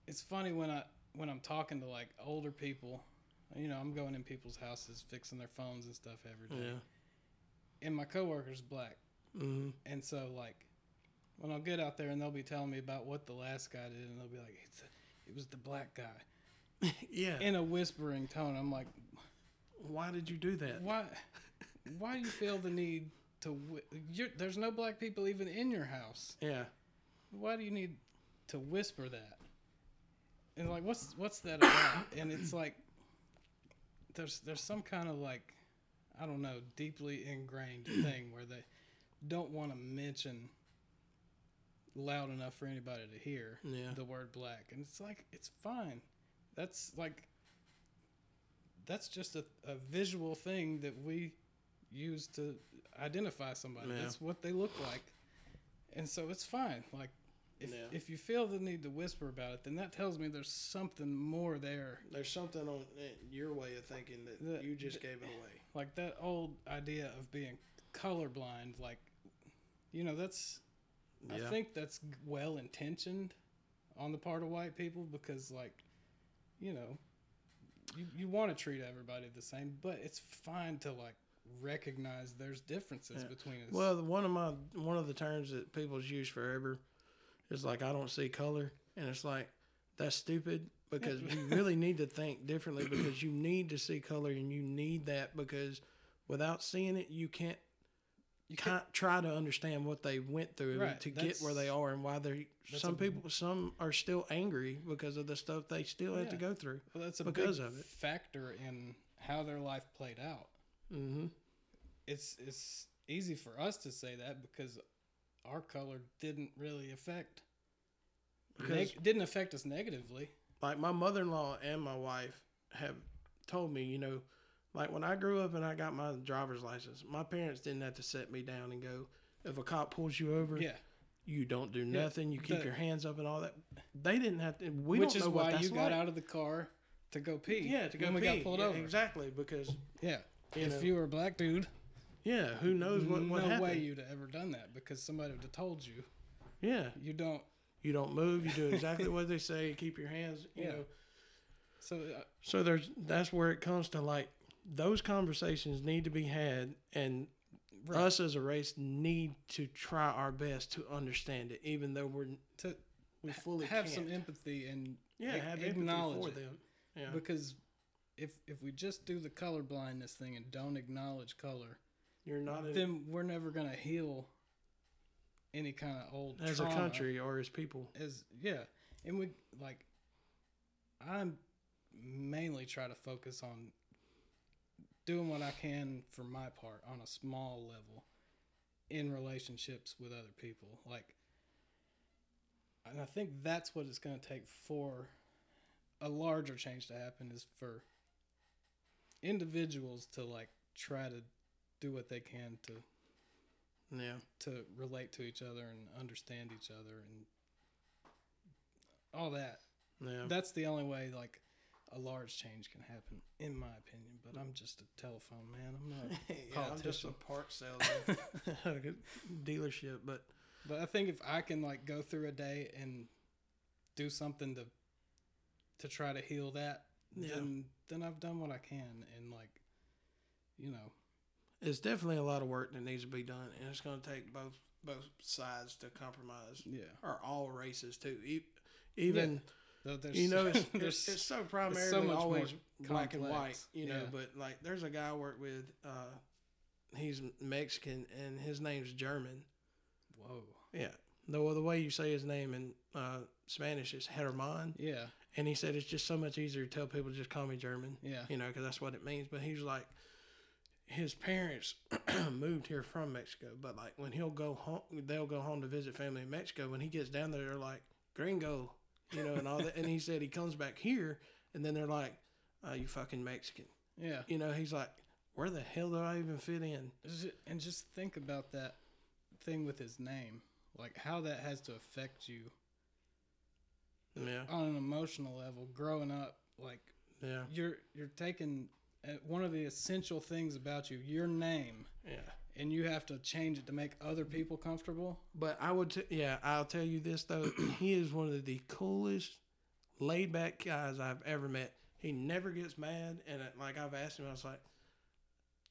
S2: it's funny when i when i'm talking to like older people you know i'm going in people's houses fixing their phones and stuff every day.
S1: Yeah,
S2: and my coworker's black.
S1: Mm-hmm.
S2: and so like when i'll get out there and they'll be telling me about what the last guy did and they'll be like it's it was the black guy.
S1: Yeah.
S2: in a whispering tone i'm like
S1: Why did you do that?
S2: why why do you feel the need to whi- there's no black people even in your house.
S1: Yeah,
S2: why do you need to whisper that? And like what's what's that about? And it's like there's there's some kind of like i don't know deeply ingrained thing where they don't want to mention loud enough for anybody to hear
S1: yeah,
S2: the word black. And it's like it's fine. That's like that's just a, a visual thing that we use to identify somebody
S1: Yeah.
S2: that's what they look like and so it's fine like if,
S1: Yeah.
S2: if you feel the need to whisper about it then that tells me there's something more there
S1: There's something on eh, your way of thinking that
S2: The-
S1: you just gave it away.
S2: like that old idea of being colorblind like you know that's I think that's well intentioned on the part of white people because, like, you know, you, you want to treat everybody the same, but it's fine to like recognize there's differences
S1: Yeah.
S2: between us.
S1: Well, one of my one of the terms that people's used forever is like I don't see color, and it's like that's stupid because you really need to think differently because you need to see color and you need that because without seeing it you can't
S2: you
S1: ki- try to understand what they went through
S2: Right,
S1: to get where they are and why they
S2: that's
S1: some
S2: a-
S1: people some are still angry because of the stuff they still had to go through.
S2: well, that's a
S1: because
S2: big
S1: of it.
S2: factor in how their life played out.
S1: Mm-hmm.
S2: It's it's easy for us to say that because our color didn't really affect neg- didn't affect us negatively.
S1: like my mother-in-law and my wife have told me, you know, like when I grew up and I got my driver's license, my parents didn't have to set me down and go, if a cop pulls you over,
S2: Yeah,
S1: you don't do nothing, you keep
S2: the-
S1: your hands up and all that. They didn't have to. We
S2: which
S1: don't
S2: is
S1: know
S2: why you got
S1: like.
S2: out of the car to go pee.
S1: Yeah, to go
S2: when we got pulled
S1: Yeah,
S2: over.
S1: Exactly, because
S2: Yeah,
S1: you
S2: if
S1: know,
S2: you were a black dude,
S1: yeah, who knows what what
S2: no
S1: happened?
S2: way you'd have ever done that because somebody would have told you.
S1: yeah,
S2: You don't.
S1: you don't move. You do exactly what they say. Keep your hands. You
S2: Yeah.
S1: know.
S2: So uh,
S1: So there's that's where it comes to like those conversations need to be had, and
S2: right,
S1: us as a race need to try our best to understand it, even though we're
S2: to
S1: we fully
S2: have
S1: can't.
S2: some empathy and
S1: yeah
S2: a- acknowledge
S1: for
S2: it.
S1: them. Yeah,
S2: because if if we just do the color blindness thing and don't acknowledge color,
S1: you're not in,
S2: then we're never gonna heal any kind of old
S1: as a country or as people.
S2: as yeah and we like i'm mainly try to focus on doing what i can for my part on a small level in relationships with other people like and i think that's what it's going to take for a larger change to happen is for individuals to like try to do what they can to
S1: Yeah,
S2: to relate to each other and understand each other and all that.
S1: yeah.
S2: That's the only way like a large change can happen, in my opinion. But I'm just a telephone man. I'm not.
S1: yeah, I'm just a
S2: politician.
S1: part salesman, dealership. But
S2: But I think if I can like go through a day and do something to to try to heal that,
S1: Yeah.
S2: then then I've done what I can. And like, you know,
S1: it's definitely a lot of work that needs to be done, and it's going to take both both sides to compromise,
S2: yeah.
S1: or all races too. E- Even
S2: Though There's,
S1: you know, it's,
S2: there's
S1: it's, it's so primarily
S2: much
S1: always black and white, you know.
S2: Yeah.
S1: But like, there's a guy I work with. Uh, he's Mexican, and his name's German.
S2: whoa.
S1: Yeah, the the way you say his name in uh, Spanish is Herman,
S2: Yeah.
S1: and he said it's just so much easier to tell people to just call me German,
S2: Yeah.
S1: you know, because that's what it means. But he's like, his parents moved here from Mexico, but like when he'll go home, they'll go home to visit family in Mexico. When he gets down there, they're like gringo, you know, and all that. And he said he comes back here, and then they're like, oh, you fucking Mexican,
S2: Yeah.
S1: you know. He's like, where the hell do I even fit in?
S2: And just think about that thing with his name, like how that has to affect you
S1: Yeah,
S2: on an emotional level. Growing up, like
S1: yeah,
S2: you're you're taking uh, one of the essential things about you, your name,
S1: yeah.
S2: And you have to change it to make other people comfortable.
S1: But I would, t- yeah, I'll tell you this though. he is one of the coolest, laid back guys I've ever met. He never gets mad, and uh, like I've asked him, I was like,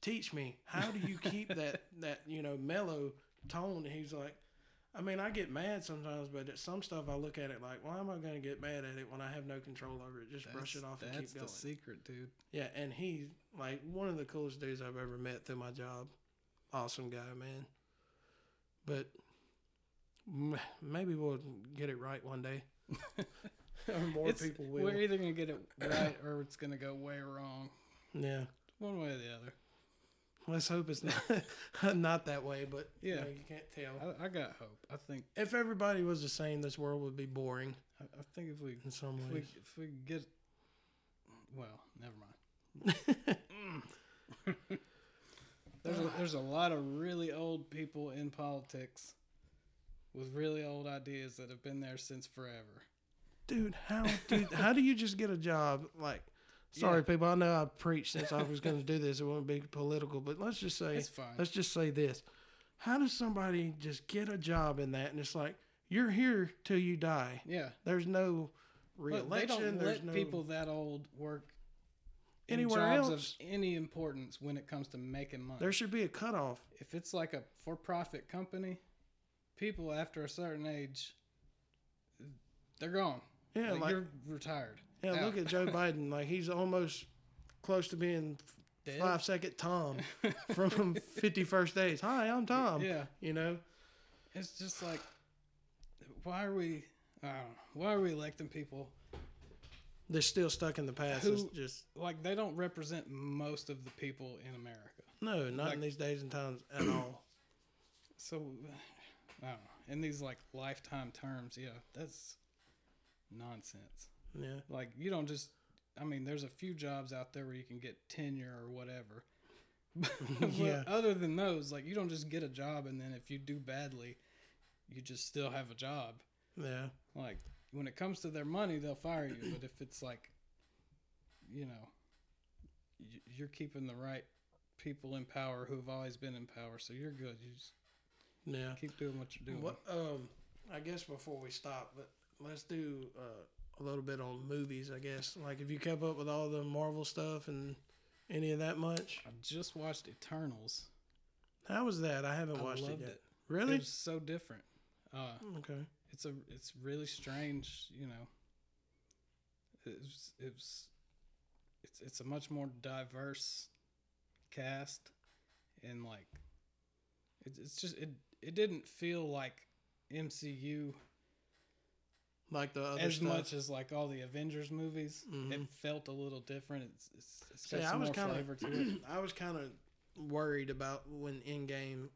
S1: "Teach me, how do you keep that that you know mellow tone?" And he's like, "I mean, I get mad sometimes, but at some stuff I look at it like, why am I going to get mad at it when I have no control over it? Just brush it off and keep going."
S2: That's the secret, dude.
S1: Yeah, and he's like one of the coolest dudes I've ever met through my job. Awesome guy, man. But m- maybe we'll get it right one day. or more
S2: It's-
S1: people will.
S2: We're either gonna get it right or it's gonna go way wrong.
S1: Yeah.
S2: One way or the other.
S1: Let's hope it's not, not that way, but yeah,
S2: Yeah.
S1: you can't tell.
S2: I, I got hope. I think.
S1: If everybody was the same, this world would be boring
S2: I, I think if we
S1: in some
S2: if we
S1: ways.
S2: if we get well, never mind. There's a, lot of really old people in politics with really old ideas that have been there since forever.
S1: dude, how dude, how do you just get a job? Like, sorry,
S2: Yeah.
S1: people, I know I preached since I was going to do this. It won't be political, but let's just say. Let's just say this. how does somebody just get a job in that? And it's like you're here till you die.
S2: Yeah.
S1: There's no reelection.
S2: they don't
S1: there's
S2: let
S1: no
S2: people that old work
S1: Anywhere
S2: jobs
S1: else.
S2: of any importance when it comes to making money.
S1: There should be a cutoff.
S2: if it's like a for-profit company, people after a certain age, they're gone.
S1: Yeah,
S2: like,
S1: like,
S2: you're retired.
S1: yeah.
S2: out.
S1: Look at Joe Biden. Like he's almost close to being
S2: Dead.
S1: five second Tom from Fifty First Dates. Hi, I'm Tom.
S2: Yeah,
S1: You know.
S2: it's just like, why are we? I don't know. Why are we electing people
S1: They're still stuck in the past. It's
S2: Who-
S1: just
S2: like they don't represent most of the people in America?
S1: no, not
S2: Like-
S1: in these days and times at all.
S2: So, I don't know. In these like lifetime terms, yeah, that's nonsense.
S1: Yeah.
S2: Like you don't just. I mean, there's a few jobs out there where you can get tenure or whatever. But
S1: Yeah.
S2: Other than those, like you don't just get a job and then if you do badly, you just still have a job.
S1: Yeah.
S2: Like when it comes to their money, they'll fire you. But if it's like, you know, you're keeping the right people in power who've always been in power, so you're good. You just
S1: Yeah.
S2: keep doing what you're doing.
S1: What um I guess before we stop, but let's do uh, a little bit on movies, I guess. Like if you kept up with all the Marvel stuff and any of that much.
S2: I just watched Eternals.
S1: How was that? I haven't
S2: I
S1: watched it yet.
S2: it.
S1: Really?
S2: It was so different. Uh,
S1: Okay.
S2: It's a it's really strange you know it's it's it's it's a much more diverse cast and like it's it's just it it didn't feel like MCU
S1: Like the other
S2: as
S1: stuff.
S2: much as like all the Avengers movies it
S1: Mhm.
S2: felt a little different it's it's, it's got
S1: See, I was
S2: more
S1: kind
S2: flavor
S1: of
S2: to it
S1: I was kind of worried about when Endgame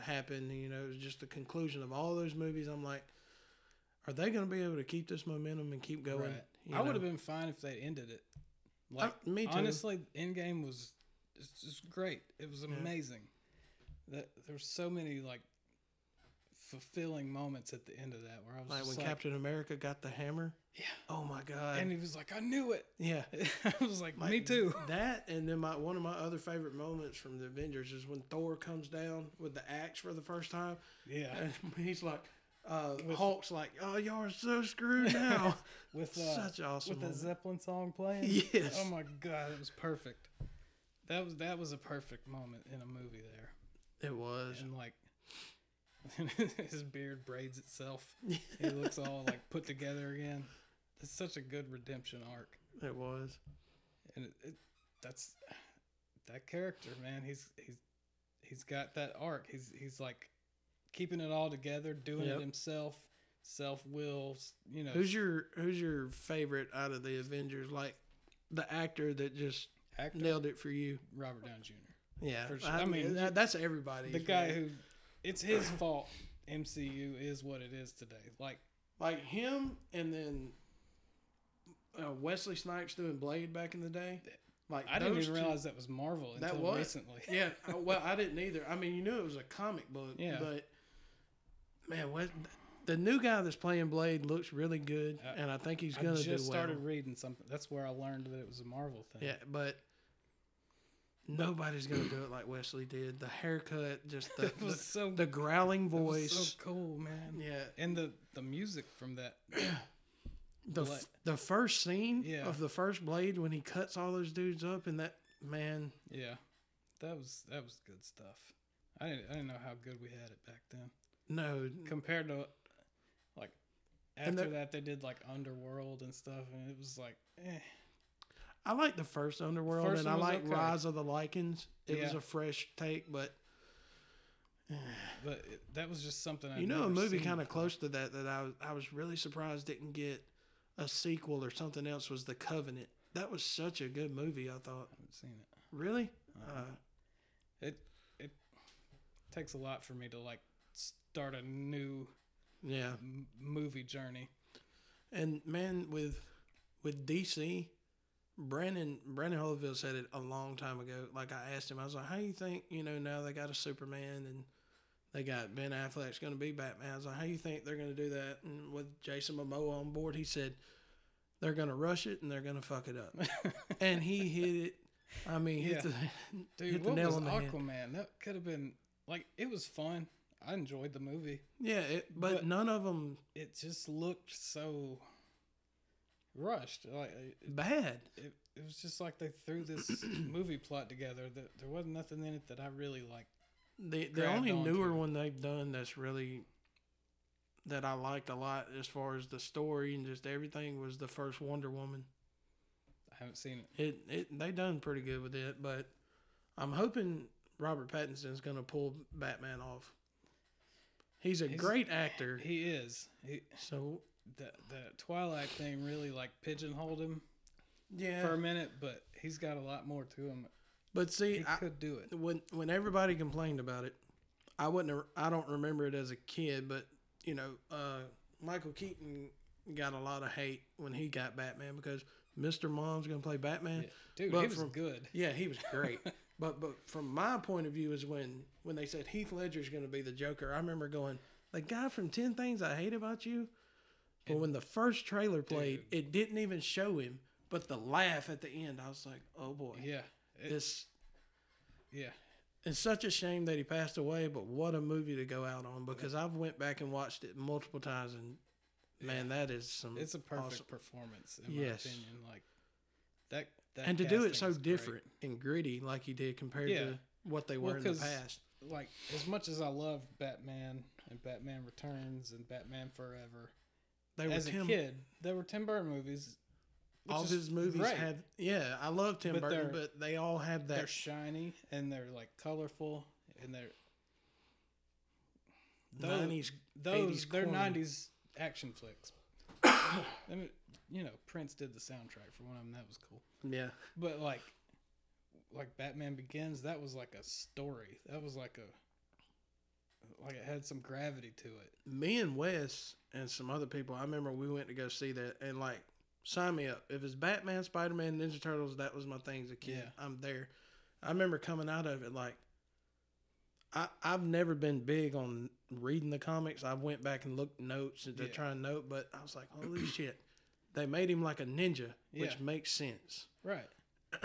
S1: happened. You know, it was just the conclusion of all those movies. I'm like, are they going to be able to keep this momentum and keep going?
S2: right I would have been fine if they ended it like
S1: I- me too.
S2: honestly Endgame was it's just great it was
S1: Yeah.
S2: amazing that there were so many like fulfilling moments at the end of that where I was
S1: like when
S2: like,
S1: Captain America got the hammer.
S2: Yeah.
S1: Oh my god.
S2: and he was like, I knew it.
S1: yeah.
S2: I was like,
S1: Like,
S2: me too.
S1: That and then my one of my other favorite moments from the Avengers is when Thor comes down with the axe for the first time.
S2: Yeah,
S1: And he's like, uh,
S2: With-
S1: Hulk's like, "Oh, y'all are so screwed now."
S2: with uh,
S1: Such awesome.
S2: with the. Zeppelin song playing.
S1: Yes.
S2: Oh my god, it was perfect. That was that was a perfect moment in a movie there,
S1: It was.
S2: and like. his beard braids itself. He looks all like put together again. It's such a good redemption arc.
S1: It was.
S2: and it, it, that's that character, man. He's he's he's got that arc. He's he's like keeping it all together, doing
S1: Yep.
S2: it himself, self will. You know,
S1: Who's your Who's your favorite out of the Avengers? Like the actor that just
S2: actor?
S1: nailed it for you.
S2: Robert Downey Jr.
S1: Yeah,
S2: For sure.
S1: I,
S2: I mean,
S1: that, that's everybody.
S2: The guy who, it's his fault. MCU is what it is today. Like
S1: like him, and then uh, Wesley Snipes doing Blade back in the day. Like
S2: I didn't even
S1: two-
S2: realize that was Marvel
S1: That
S2: until
S1: was?
S2: recently.
S1: Yeah, well, I didn't either. I mean, you knew it was a comic book,
S2: Yeah.
S1: but man, what the new guy that's playing Blade looks really good,
S2: Uh,
S1: and I think he's gonna
S2: just
S1: do well.
S2: I started reading something. That's where I learned that it was a Marvel thing.
S1: Yeah, but nobody's gonna do it like Wesley did. The haircut, just the
S2: was so
S1: the, the growling
S2: it was
S1: voice.
S2: so cool, man.
S1: yeah,
S2: And the the music from that.
S1: the f- the first scene
S2: Yeah.
S1: of the first Blade when he cuts all those dudes up, and that man,
S2: Yeah, that was that was good stuff. I didn't I didn't know how good we had it back then
S1: no,
S2: compared to like after
S1: the-
S2: that they did like Underworld and stuff, and it was like, eh.
S1: I like the first Underworld,
S2: First
S1: and I like
S2: okay.
S1: Rise of the Lycans. It was a fresh take, but
S2: But it, that was just something I
S1: you know, a movie kind of close to that that I was I was really surprised didn't get a sequel or something else was The Covenant. That was such a good movie. I thought.
S2: I haven't seen it.
S1: Really?
S2: Uh-huh.
S1: Uh,
S2: It it takes a lot for me to like start a new
S1: yeah.
S2: m- movie journey.
S1: And man, with with DC, Brandon Brandon Holyfield said it a long time ago. Like I asked him, I was like, "How you think you know now they got a Superman and they got Ben Affleck's going to be Batman?" I was like, "How you think they're going to do that?" And with Jason Momoa on board, he said they're going to rush it and they're going to fuck it up. and he hit it. I mean, hit
S2: Yeah.
S1: the
S2: Dude,
S1: hit the
S2: what
S1: nail
S2: was
S1: on the head.
S2: Aquaman? That could have been like it was fun. I enjoyed the movie.
S1: Yeah, it, but,
S2: But-
S1: none of them
S2: It just looked so rushed. Like it,
S1: bad.
S2: it, it was just like they threw this movie plot together that there wasn't nothing in it that I really like.
S1: The the only newer one they've done that's really that I liked a lot as far as the story and just everything was the first Wonder Woman.
S2: I haven't seen it.
S1: It it they done pretty good with it, but I'm hoping Robert Pattinson's gonna pull Batman off. He's a
S2: He's-
S1: great actor,
S2: He is. He
S1: so
S2: the the Twilight thing really like pigeonholed him
S1: yeah.
S2: for a minute, but he's got a lot more to him.
S1: but see,
S2: He
S1: I,
S2: could do it.
S1: when when everybody complained about it, I wouldn't. I don't remember it as a kid, but you know, uh, Michael Keaton got a lot of hate when he got Batman because Mr. Mom's gonna play Batman.
S2: Yeah. Dude,
S1: But
S2: he was
S1: from-
S2: good.
S1: Yeah, he was great. but but from my point of view is when when they said Heath Ledger's going to be the Joker, I remember going, the guy from Ten Things I Hate About You. But when the first trailer played,
S2: Dude.
S1: it didn't even show him. But the laugh at the end, I was like, oh boy,
S2: Yeah. It,
S1: it's
S2: yeah.
S1: it's such a shame that he passed away. But what a movie to go out on because I've went back and watched it multiple times and. Man, that is some.
S2: It's a perfect
S1: awesome.
S2: performance in
S1: Yes.
S2: my opinion. Like that that
S1: and to do it so
S2: is great.
S1: different and gritty like he did compared
S2: Yeah.
S1: to what they were
S2: Well,
S1: in the past.
S2: Like as much as I love Batman and Batman Returns and Batman Forever,
S1: They were
S2: as
S1: Tim,
S2: a kid, there were Tim Burton movies.
S1: all his movies
S2: great.
S1: had yeah i love tim
S2: But
S1: burton
S2: they're-
S1: but they all had
S2: they're
S1: that
S2: shiny and they're like colorful and they're those
S1: 90s
S2: those
S1: 80s
S2: they're nineties action flicks. I mean, you know, Prince did the soundtrack for one of them. That was cool.
S1: yeah
S2: But like, like Batman Begins, that was like a story. That was like a, like it had some gravity to it.
S1: me and wes and some other people i remember we went to go see that and like sign me up if it's batman spider-man ninja turtles that was my thing as a kid
S2: Yeah.
S1: i'm there i remember coming out of it like I, I've never been big on reading the comics. I went back and looked notes and to
S2: Yeah.
S1: try and note, but I was like, holy shit. They made him like a ninja, which
S2: Yeah.
S1: makes sense.
S2: Right.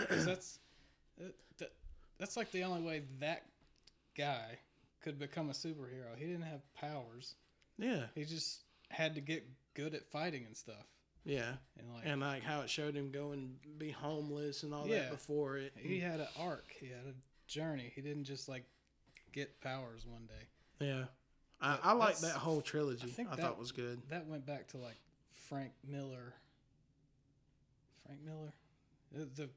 S2: that's that, that, that's like the only way that guy could become a superhero. He didn't have powers.
S1: Yeah.
S2: He just had to get good at fighting and stuff.
S1: Yeah.
S2: And like
S1: and like how it showed him go and be homeless and all
S2: Yeah.
S1: that before it.
S2: he had an arc. He had a journey. He didn't just like get powers one day.
S1: yeah, I, I like that whole trilogy.
S2: I
S1: I,
S2: that-
S1: thought was good.
S2: That went back to like Frank Miller. Frank Miller, the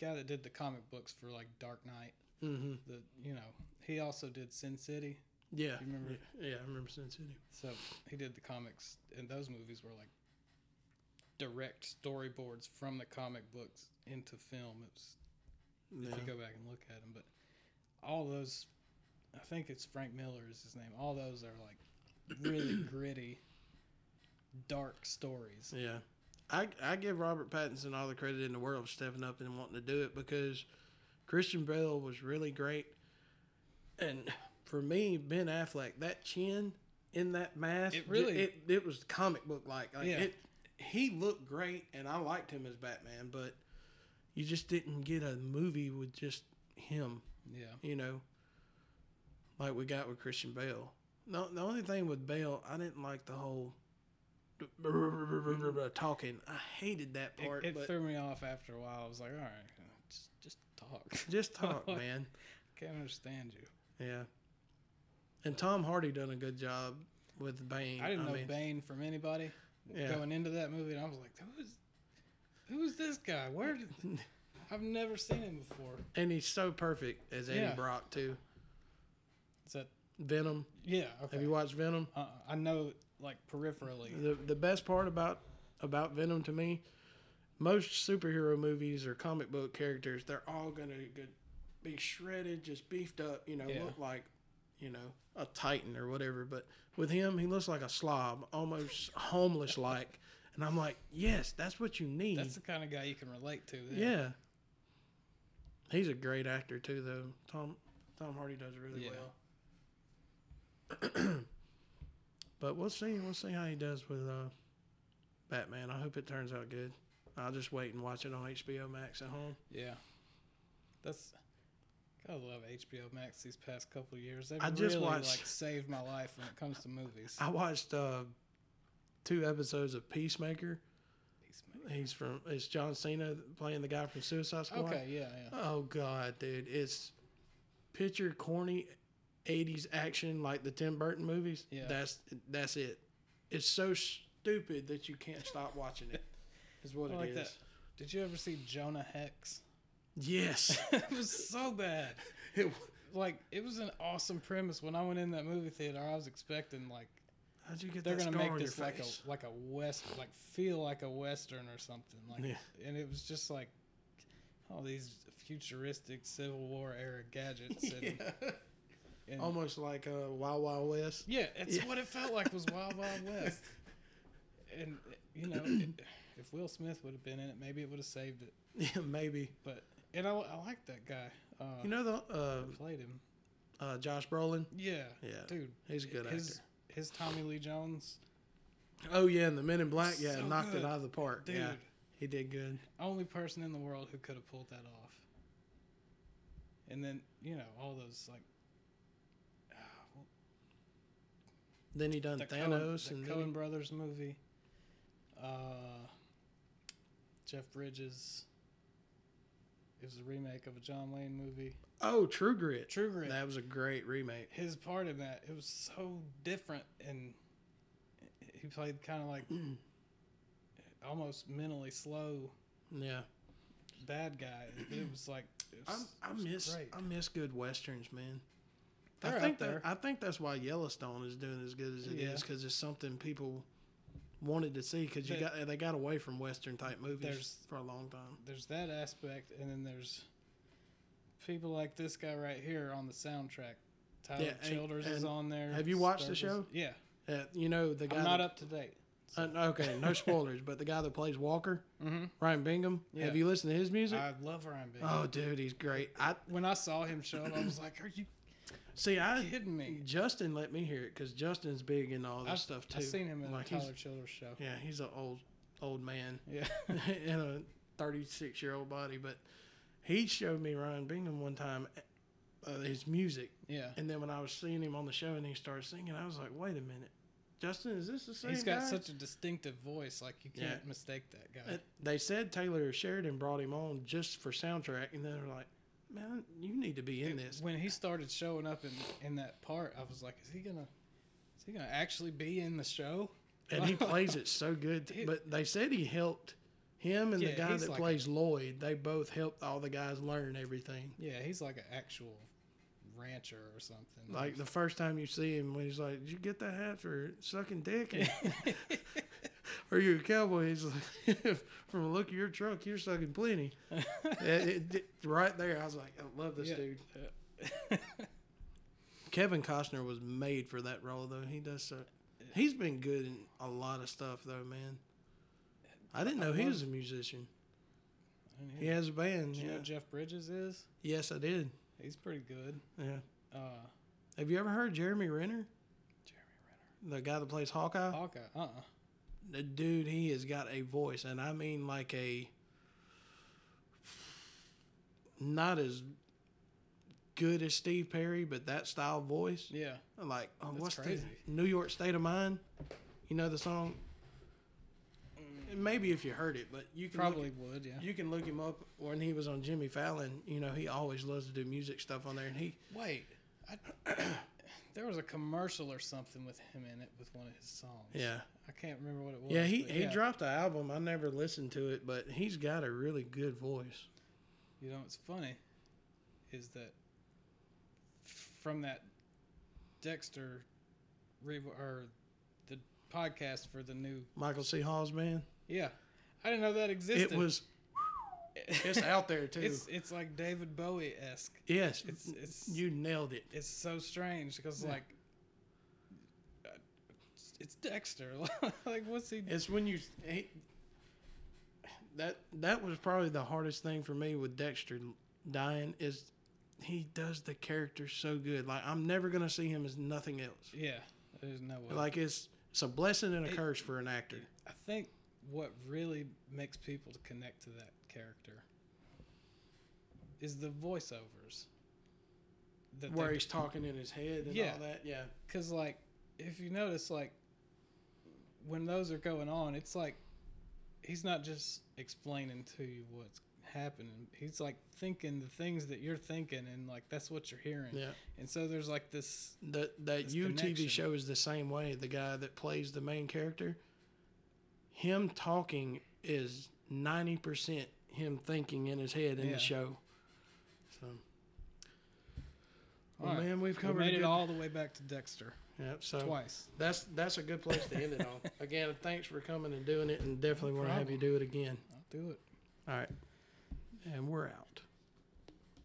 S2: guy that did the comic books for like Dark Knight.
S1: hmm
S2: The you know he also did Sin City.
S1: Yeah,
S2: You remember-
S1: Yeah, I remember Sin City.
S2: So he did the comics, and those movies were like direct storyboards from the comic books into film.
S1: Yeah.
S2: if you go back and look at them, but all those, I think it's Frank Miller is his name. All those are like really gritty, dark stories.
S1: Yeah. I, I give Robert Pattinson all the credit in the world for stepping up and wanting to do it because Christian Bale was really great. And for me, Ben Affleck, that chin in that mask,
S2: It really-
S1: it, it was comic book like. like
S2: Yeah.
S1: it, he looked great, and I liked him as Batman, but you just didn't get a movie with just him,
S2: Yeah,
S1: you know, like we got with Christian Bale. No, the only thing with Bale, I didn't like the whole talking. I hated that part,
S2: it
S1: but
S2: threw me off after a while. I was like, all right, just just talk.
S1: just talk, man.
S2: Can't understand you.
S1: Yeah. And Tom Hardy done a good job with Bane.
S2: I didn't know
S1: mean,
S2: Bane from anybody
S1: Yeah.
S2: going into that movie, and I was like, who is who is this guy? Where did I've never seen him before.
S1: and he's so perfect as Eddie
S2: Yeah.
S1: Brock too.
S2: Is that
S1: Venom.
S2: yeah? Okay.
S1: Have you watched Venom?
S2: uh, I know like peripherally.
S1: The the best part about about Venom to me, most superhero movies or comic book characters, they're all gonna get, be shredded, just beefed up. You know,
S2: Yeah.
S1: look like, you know, a titan or whatever. But with him, he looks like a slob, almost homeless like. And I'm like, yes, that's what you need.
S2: That's the kind of guy you can relate to. then.
S1: yeah. He's a great actor too, though. Tom Tom Hardy does really
S2: Yeah.
S1: well. but we'll see. We'll see how he does with uh, Batman. I hope it turns out good. I'll just wait and watch it on HBO Max at home.
S2: Yeah. That's I love HBO Max these past couple of years. They've
S1: I
S2: really
S1: just watched-
S2: like saved my life when it comes to movies.
S1: I watched uh, two episodes of Peacemaker.
S2: Peacemaker.
S1: He's from it's John Cena playing the guy from Suicide Squad.
S2: Okay, yeah, yeah.
S1: Oh god, dude, it's picture corny '80s action like the Tim Burton movies.
S2: Yeah.
S1: that's that's it. It's so stupid that you can't stop watching it. Is what
S2: I
S1: it
S2: like
S1: is.
S2: that. Did you ever see Jonah Hex?
S1: Yes,
S2: it was so bad.
S1: It- was,
S2: Like it was an awesome premise. When I went in that movie theater, I was expecting like
S1: how'd you get
S2: they're gonna make this like
S1: face?
S2: a like a west like feel like a western or something like
S1: Yeah.
S2: and it was just like all these futuristic civil war era gadgets and,
S1: yeah.
S2: And
S1: almost like uh, Wild Wild West.
S2: yeah it's
S1: Yeah.
S2: what it felt like was wild wild west and you know it, if will smith would have been in it maybe it would have saved it
S1: Yeah, maybe.
S2: but and i, I like that guy uh
S1: You know the uh,
S2: played him
S1: uh, Josh Brolin.
S2: yeah
S1: Yeah,
S2: dude
S1: he's a good
S2: his
S1: actor.
S2: his tommy lee jones
S1: Oh yeah, and the Men in Black. Yeah,
S2: So
S1: knocked
S2: good.
S1: it out of the park.
S2: dude
S1: Yeah, he did good.
S2: only person in the world who could have pulled that off. And then you know all those like ah, well,
S1: Then he done
S2: the
S1: Thanos,
S2: Coen,
S1: and
S2: the Coen
S1: he-
S2: Brothers movie. Uh, Jeff Bridges. It was a remake of a John Wayne movie.
S1: oh, True Grit.
S2: True Grit.
S1: That was a great remake.
S2: His part in that it was so different, and he played kind of like almost mentally slow
S1: Yeah,
S2: bad guy. It was like it
S1: I,
S2: was,
S1: I
S2: was
S1: miss
S2: great.
S1: I miss good westerns, man.
S2: They're
S1: I think
S2: there.
S1: that I think that's why Yellowstone is doing as good as it is
S2: Yeah.
S1: because it's something people wanted to see because you
S2: They-
S1: got they got away from western type movies for a long time.
S2: there's that aspect, and then there's people like this guy right here on the soundtrack. Tyler
S1: Yeah, and-
S2: Childers is on there.
S1: have you watched the show?
S2: Yeah,
S1: Uh, you know the guy.
S2: I'm not
S1: that-
S2: up to date.
S1: Uh, okay, no spoilers, but the guy that plays Walker,
S2: Mm-hmm.
S1: Ryan Bingham.
S2: Yeah.
S1: Have you listened to his music?
S2: I love Ryan Bingham.
S1: oh, dude, he's great. I
S2: When I saw him show up, I was like, "Are you
S1: see. I
S2: kidding me?"
S1: Justin let me hear it because Justin's big in all this
S2: I've,
S1: stuff too.
S2: I've seen him in
S1: Like,
S2: Tyler Childers show.
S1: Yeah, he's an old old man
S2: Yeah,
S1: in a 36 year old body, but he showed me Ryan Bingham one time, uh, his music,
S2: yeah.
S1: and then when I was seeing him on the show and he started singing, I was like, wait a minute, Justin, is this the same
S2: He's got
S1: guy?
S2: such a distinctive voice, like you can't
S1: Yeah.
S2: mistake that guy.
S1: Uh, they said Taylor Sheridan brought him on just for soundtrack, and then they're like, man, you need to be in this.
S2: when he started showing up in in that part, I was like, "Is he gonna? Is he gonna actually be in the show?"
S1: and he plays it so good. But they said he helped him and
S2: Yeah,
S1: the guy that
S2: like
S1: plays Lloyd. They both helped all the guys learn everything.
S2: Yeah, he's like an actual rancher or something.
S1: Like the first time you see him, when he's like, "Did you get that hat for sucking dick?" Are you a cowboy? He's like, "From the look of your truck, you're sucking plenty." it, it- it- right there, I was like, "I love this
S2: Yeah.
S1: dude." Kevin Costner was made for that role, though. He does so. He's been good in a lot of stuff, though, man. I didn't know he was a musician. He has a band.
S2: You know
S1: Yeah.
S2: who Jeff Bridges is?
S1: Yes, I did.
S2: He's pretty good.
S1: Yeah.
S2: Uh,
S1: Have you ever heard Jeremy Renner,
S2: Jeremy Renner.
S1: the guy that plays Hawkeye?
S2: Hawkeye. Uh. uh
S1: The dude, he has got a voice, and I mean like a not as good as Steve Perry, but that style voice.
S2: Yeah.
S1: Like, oh,
S2: That's
S1: what's
S2: crazy.
S1: the New York State of Mind? You know the song? Mm. And maybe if you heard it, but you can
S2: Probably would. Yeah.
S1: you can look him up when he was on Jimmy Fallon. You know, he always loves to do music stuff on there, and he
S2: Wait. I, there was a commercial or something with him in it with one of his songs.
S1: yeah
S2: I can't remember what it was.
S1: yeah he he
S2: yeah.
S1: dropped the album. I never listened to it, but he's got a really good voice.
S2: You know what's funny is that from that Dexter re- or the podcast for the new
S1: Michael C. Hall's band.
S2: yeah I didn't know that existed.
S1: It was it's out there too.
S2: it's it's like David Bowie esque.
S1: yes,
S2: It's it's
S1: you nailed it.
S2: it's so strange because
S1: Yeah.
S2: like uh, it's Dexter. like what's he?
S1: It's when you he, that that was probably the hardest thing for me with Dexter dying is he does the character so good. Like I'm never gonna see him as nothing else.
S2: Yeah, there's no way.
S1: Like it's it's a blessing and a
S2: It-
S1: curse for an actor.
S2: I think what really makes people to connect to that character is the voiceovers. that
S1: where
S2: they
S1: he's talking in his head and
S2: Yeah.
S1: all that. Yeah,
S2: because like if you notice like when those are going on it's like he's not just explaining to you what's happening he's like thinking the things that you're thinking and like that's what you're hearing
S1: yeah.
S2: and so there's like this
S1: That that
S2: This
S1: you TV show is the same way. The guy that plays the main character, him talking is ninety percent him thinking in his head in
S2: Yeah.
S1: the show. So,
S2: All
S1: well,
S2: right.
S1: man, we've
S2: we
S1: covered
S2: made it
S1: good-
S2: all the way back to dexter
S1: Yep. So
S2: twice
S1: that's that's a good place to end it on. Again, thanks for coming and doing it, and definitely
S2: No
S1: want to have you do it again.
S2: i'll do it
S1: All right, and we're out.